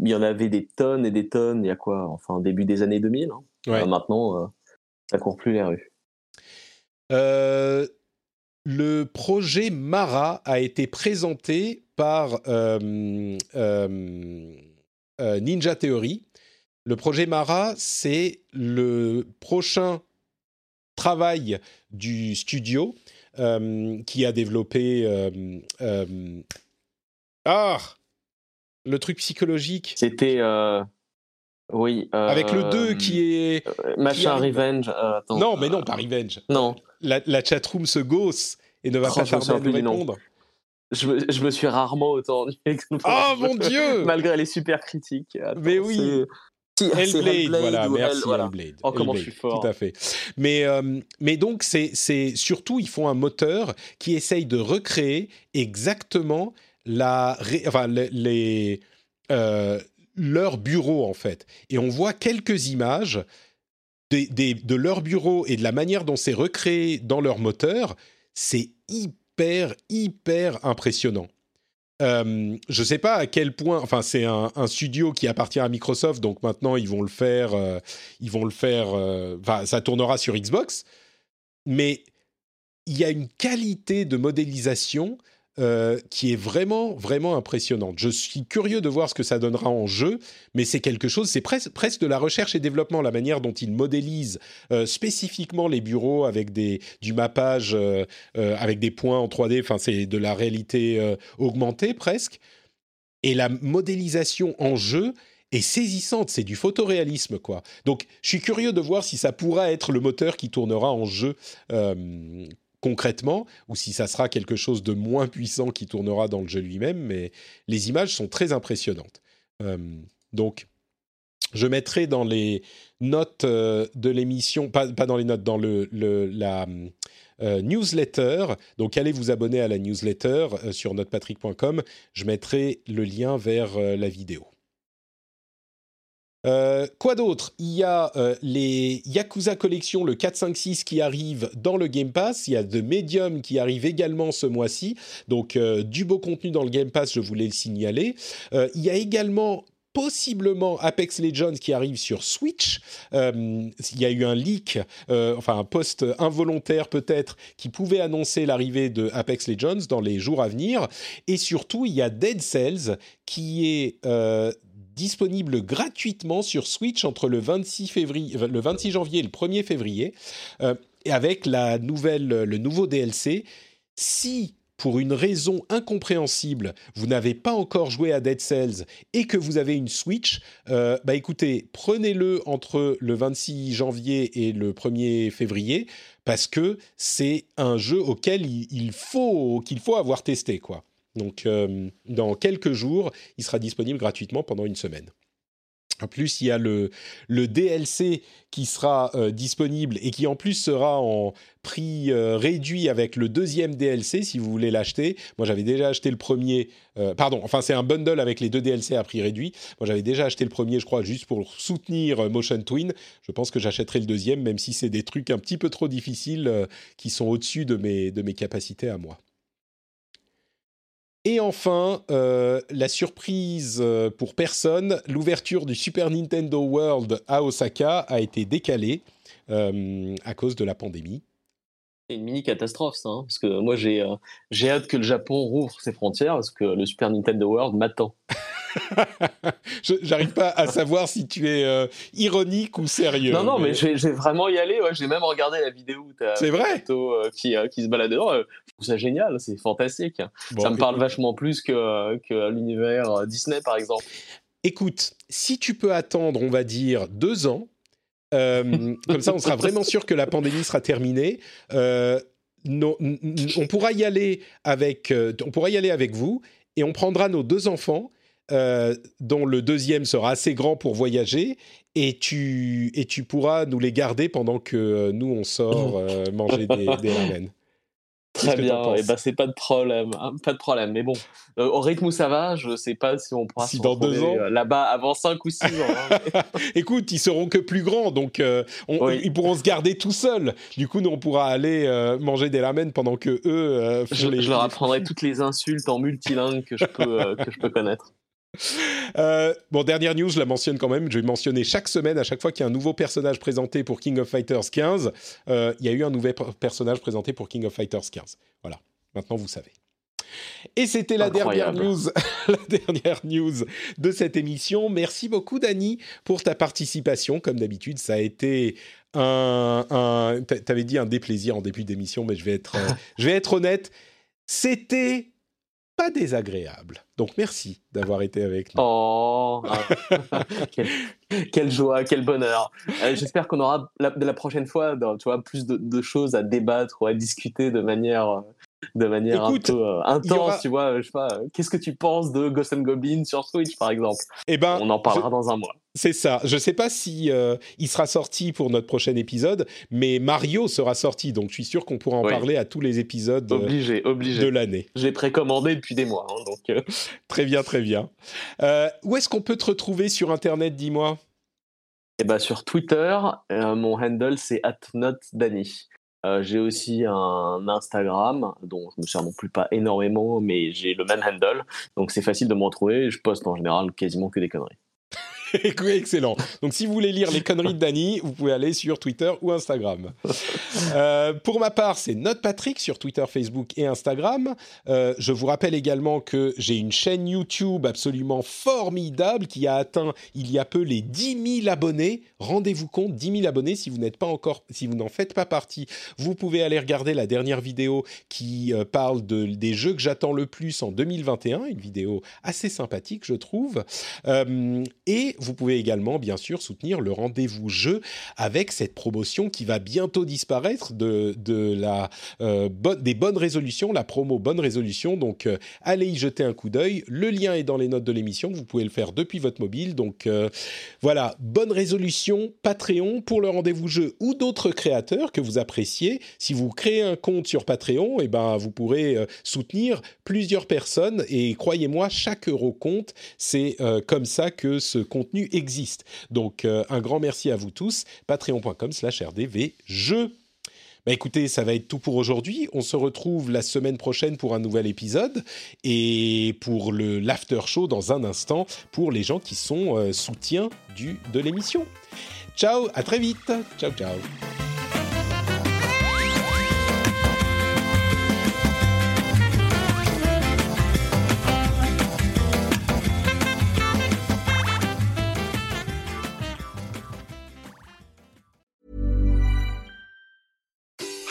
Il y en avait des tonnes et des tonnes. Il y a quoi Enfin, début des années 2000. Hein. Euh, maintenant, ça court plus les rues. le projet Mara a été présenté par euh, Ninja Theory. Le projet Mara, c'est le prochain travail du studio euh, qui a développé euh, ah le truc psychologique. C'était oui. Avec le 2 qui est. Machin Revenge. non, mais non, pas Revenge. Non. La, la chatroom se gosse et ne va pas tarder à nous répondre je me, je me, suis rarement autant Oh mon dieu Malgré les super critiques. mais oui Hellblade, voilà, merci Hellblade. Oh, comment je suis fort. Tout à fait. Mais, euh, mais donc, c'est surtout, ils font un moteur qui essaye de recréer exactement la, enfin, euh, leur bureau, en fait. Et on voit quelques images de leur bureau et de la manière dont c'est recréé dans leur moteur. C'est hyper hyper, impressionnant. Euh, je ne sais pas à quel point. Enfin, c'est un, studio qui appartient à Microsoft, donc maintenant ils vont le faire. Euh, ils vont le faire. Enfin, ça tournera sur Xbox, mais il y a une qualité de modélisation euh, qui est vraiment, vraiment impressionnante. Je suis curieux de voir ce que ça donnera en jeu, mais c'est quelque chose, c'est presque de la recherche et développement, la manière dont ils modélisent euh, spécifiquement les bureaux avec des, du mappage, euh, avec des points en 3D, enfin c'est de la réalité augmentée presque. Et la modélisation en jeu, est saisissante, c'est du photoréalisme quoi. Donc je suis curieux de voir si ça pourra être le moteur qui tournera en jeu concrètement, ou si ça sera quelque chose de moins puissant qui tournera dans le jeu lui-même, mais les images sont très impressionnantes. Euh, donc, je mettrai dans les notes euh, de l'émission, pas, dans les notes, dans le, la euh, newsletter. Donc, allez vous abonner à la newsletter sur notrepatrick.com. Je mettrai le lien vers la vidéo. Euh, quoi d'autre? Il y a euh, les Yakuza Collection, le 4, 5, 6 qui arrive dans le Game Pass. Il y a The Medium qui arrive également ce mois-ci. Donc euh, du beau contenu dans le Game Pass, je voulais le signaler. il y a également possiblement Apex Legends qui arrive sur Switch. il y a eu un leak, enfin un post involontaire peut-être, qui pouvait annoncer l'arrivée de Apex Legends dans les jours à venir. Et surtout, il y a Dead Cells qui est disponible gratuitement sur Switch entre le 26, février, le 26 janvier et le 1er février, euh, avec la nouvelle, le nouveau DLC. Si pour une raison incompréhensible, vous n'avez pas encore joué à Dead Cells et que vous avez une Switch, euh, bah écoutez, prenez-le entre le 26 janvier et le 1er février parce que c'est un jeu auquel il, faut qu'il faut avoir testé quoi. Donc, euh, dans quelques jours, il sera disponible gratuitement pendant une semaine. En plus, il y a le, DLC qui sera euh, disponible et qui en plus sera en prix euh, réduit avec le deuxième DLC si vous voulez l'acheter. Moi, j'avais déjà acheté le premier. Pardon, enfin, c'est un bundle avec les deux DLC à prix réduit. Moi, j'avais déjà acheté le premier, je crois, juste pour soutenir Motion Twin. Je pense que j'achèterai le deuxième, même si c'est des trucs un petit peu trop difficiles qui sont au-dessus de mes capacités à moi. Et enfin, euh, la surprise euh, pour personne, l'ouverture du Super Nintendo World à Osaka a été décalée euh, à cause de la pandémie. C'est une mini catastrophe, ça, hein, parce que moi j'ai j'ai hâte que le Japon rouvre ses frontières, parce que le Super Nintendo World m'attend. J'arrive pas à savoir si tu es euh, ironique ou sérieux. Non, non, mais, j'ai vraiment y aller. Ouais. J'ai même regardé la vidéo où C'est vrai? Euh, qui, euh, qui se balade dedans. Trouve ça génial, c'est fantastique. ça me parle vachement plus que, que l'univers Disney, par exemple. Écoute, si tu peux attendre, on va dire, deux ans, comme ça on sera vraiment sûr que la pandémie sera terminée. on pourra y aller avec, on pourra y aller avec vous et on prendra nos deux enfants euh, dont le deuxième sera assez grand pour voyager, et tu, et tu pourras nous les garder pendant que euh, nous, on sort euh, manger des, des ramen. Très bien, et eh ben c'est pas de problème, hein, pas de problème. Mais bon, au rythme où ça va, je sais pas si on pourra si dans deux ans là-bas avant 5 ou 6 ans. Hein. Écoute, ils seront que plus grands, donc ils pourront se garder tout seuls. Du coup, nous on pourra aller manger des ramen pendant que eux. je, je, leur apprendrai toutes les insultes en multilingue que je peux que je peux connaître. Euh, bon, dernière news, je la mentionne quand même. Je vais mentionner chaque semaine, à chaque fois qu'il y a un nouveau personnage présenté pour King of Fighters 15, euh, il y a eu un nouvel personnage présenté pour King of Fighters 15. Voilà, maintenant vous savez. Et c'était la dernière news, la dernière news de cette émission. Merci beaucoup, Dani, pour ta participation. Comme d'habitude, ça a été un, un t'avais dit un déplaisir en début d'émission, mais je vais être, euh, je vais être honnête. C'était pas désagréable. Donc merci d'avoir été avec nous. Oh, ah. quelle, joie, quel bonheur. Euh, j'espère qu'on aura la, la, prochaine fois tu vois, plus de, choses à débattre ou à discuter de manière, de manière un peu euh, intense. Tu vois, je sais pas, qu'est-ce que tu penses de Ghost and Goblin sur Switch par exemple? Eh ben, On en parlera dans un mois. C'est ça. Je ne sais pas si euh, il sera sorti pour notre prochain épisode, mais Mario sera sorti, donc je suis sûr qu'on pourra en parler à tous les épisodes obligé, obligé. de l'année. J'ai précommandé depuis des mois, hein, donc. très bien, très bien. Euh, où est-ce qu'on peut te retrouver sur Internet, dis-moi? Eh ben sur Twitter, euh, mon handle c'est @notdani. Euh, j'ai aussi un Instagram, dont je me sers non plus pas énormément, mais j'ai le même handle, donc c'est facile de me retrouver. Je poste en général quasiment que des conneries. Excellent. Donc, si vous voulez lire les conneries de Dany, vous pouvez aller sur Twitter ou Instagram. Euh, pour ma part, c'est Note Patrick sur Twitter, Facebook et Instagram. Euh, je vous rappelle également que j'ai une chaîne YouTube absolument formidable qui a atteint il y a peu les 10 000 abonnés. Rendez-vous compte, 10 000 abonnés. Si vous n'êtes pas encore, si vous n'en faites pas partie, vous pouvez aller regarder la dernière vidéo qui euh, parle de, des jeux que j'attends le plus en 2021. Une vidéo assez sympathique, je trouve. et pouvez également, bien sûr, soutenir le rendez-vous jeu avec cette promotion qui va bientôt disparaître de, de la, euh, des bonnes résolutions, la promo bonne résolution. Donc, euh, allez y jeter un coup d'œil. Le lien est dans les notes de l'émission. Vous pouvez le faire depuis votre mobile. Donc, euh, voilà, bonne résolution, Patreon pour le rendez-vous jeu ou d'autres créateurs que vous appréciez. Si vous créez un compte sur Patreon, et eh ben, vous pourrez soutenir plusieurs personnes. Et croyez-moi, chaque euro compte. C'est comme ça que ce compte existe. Donc euh, un grand merci à vous tous. Patreon.com slash rdvjeux. Bah écoutez, ça va être tout pour aujourd'hui. On se retrouve la semaine prochaine pour un nouvel épisode et pour le l'after show dans un instant pour les gens qui sont euh, soutiens du, de l'émission. Ciao, à très vite. Ciao, ciao.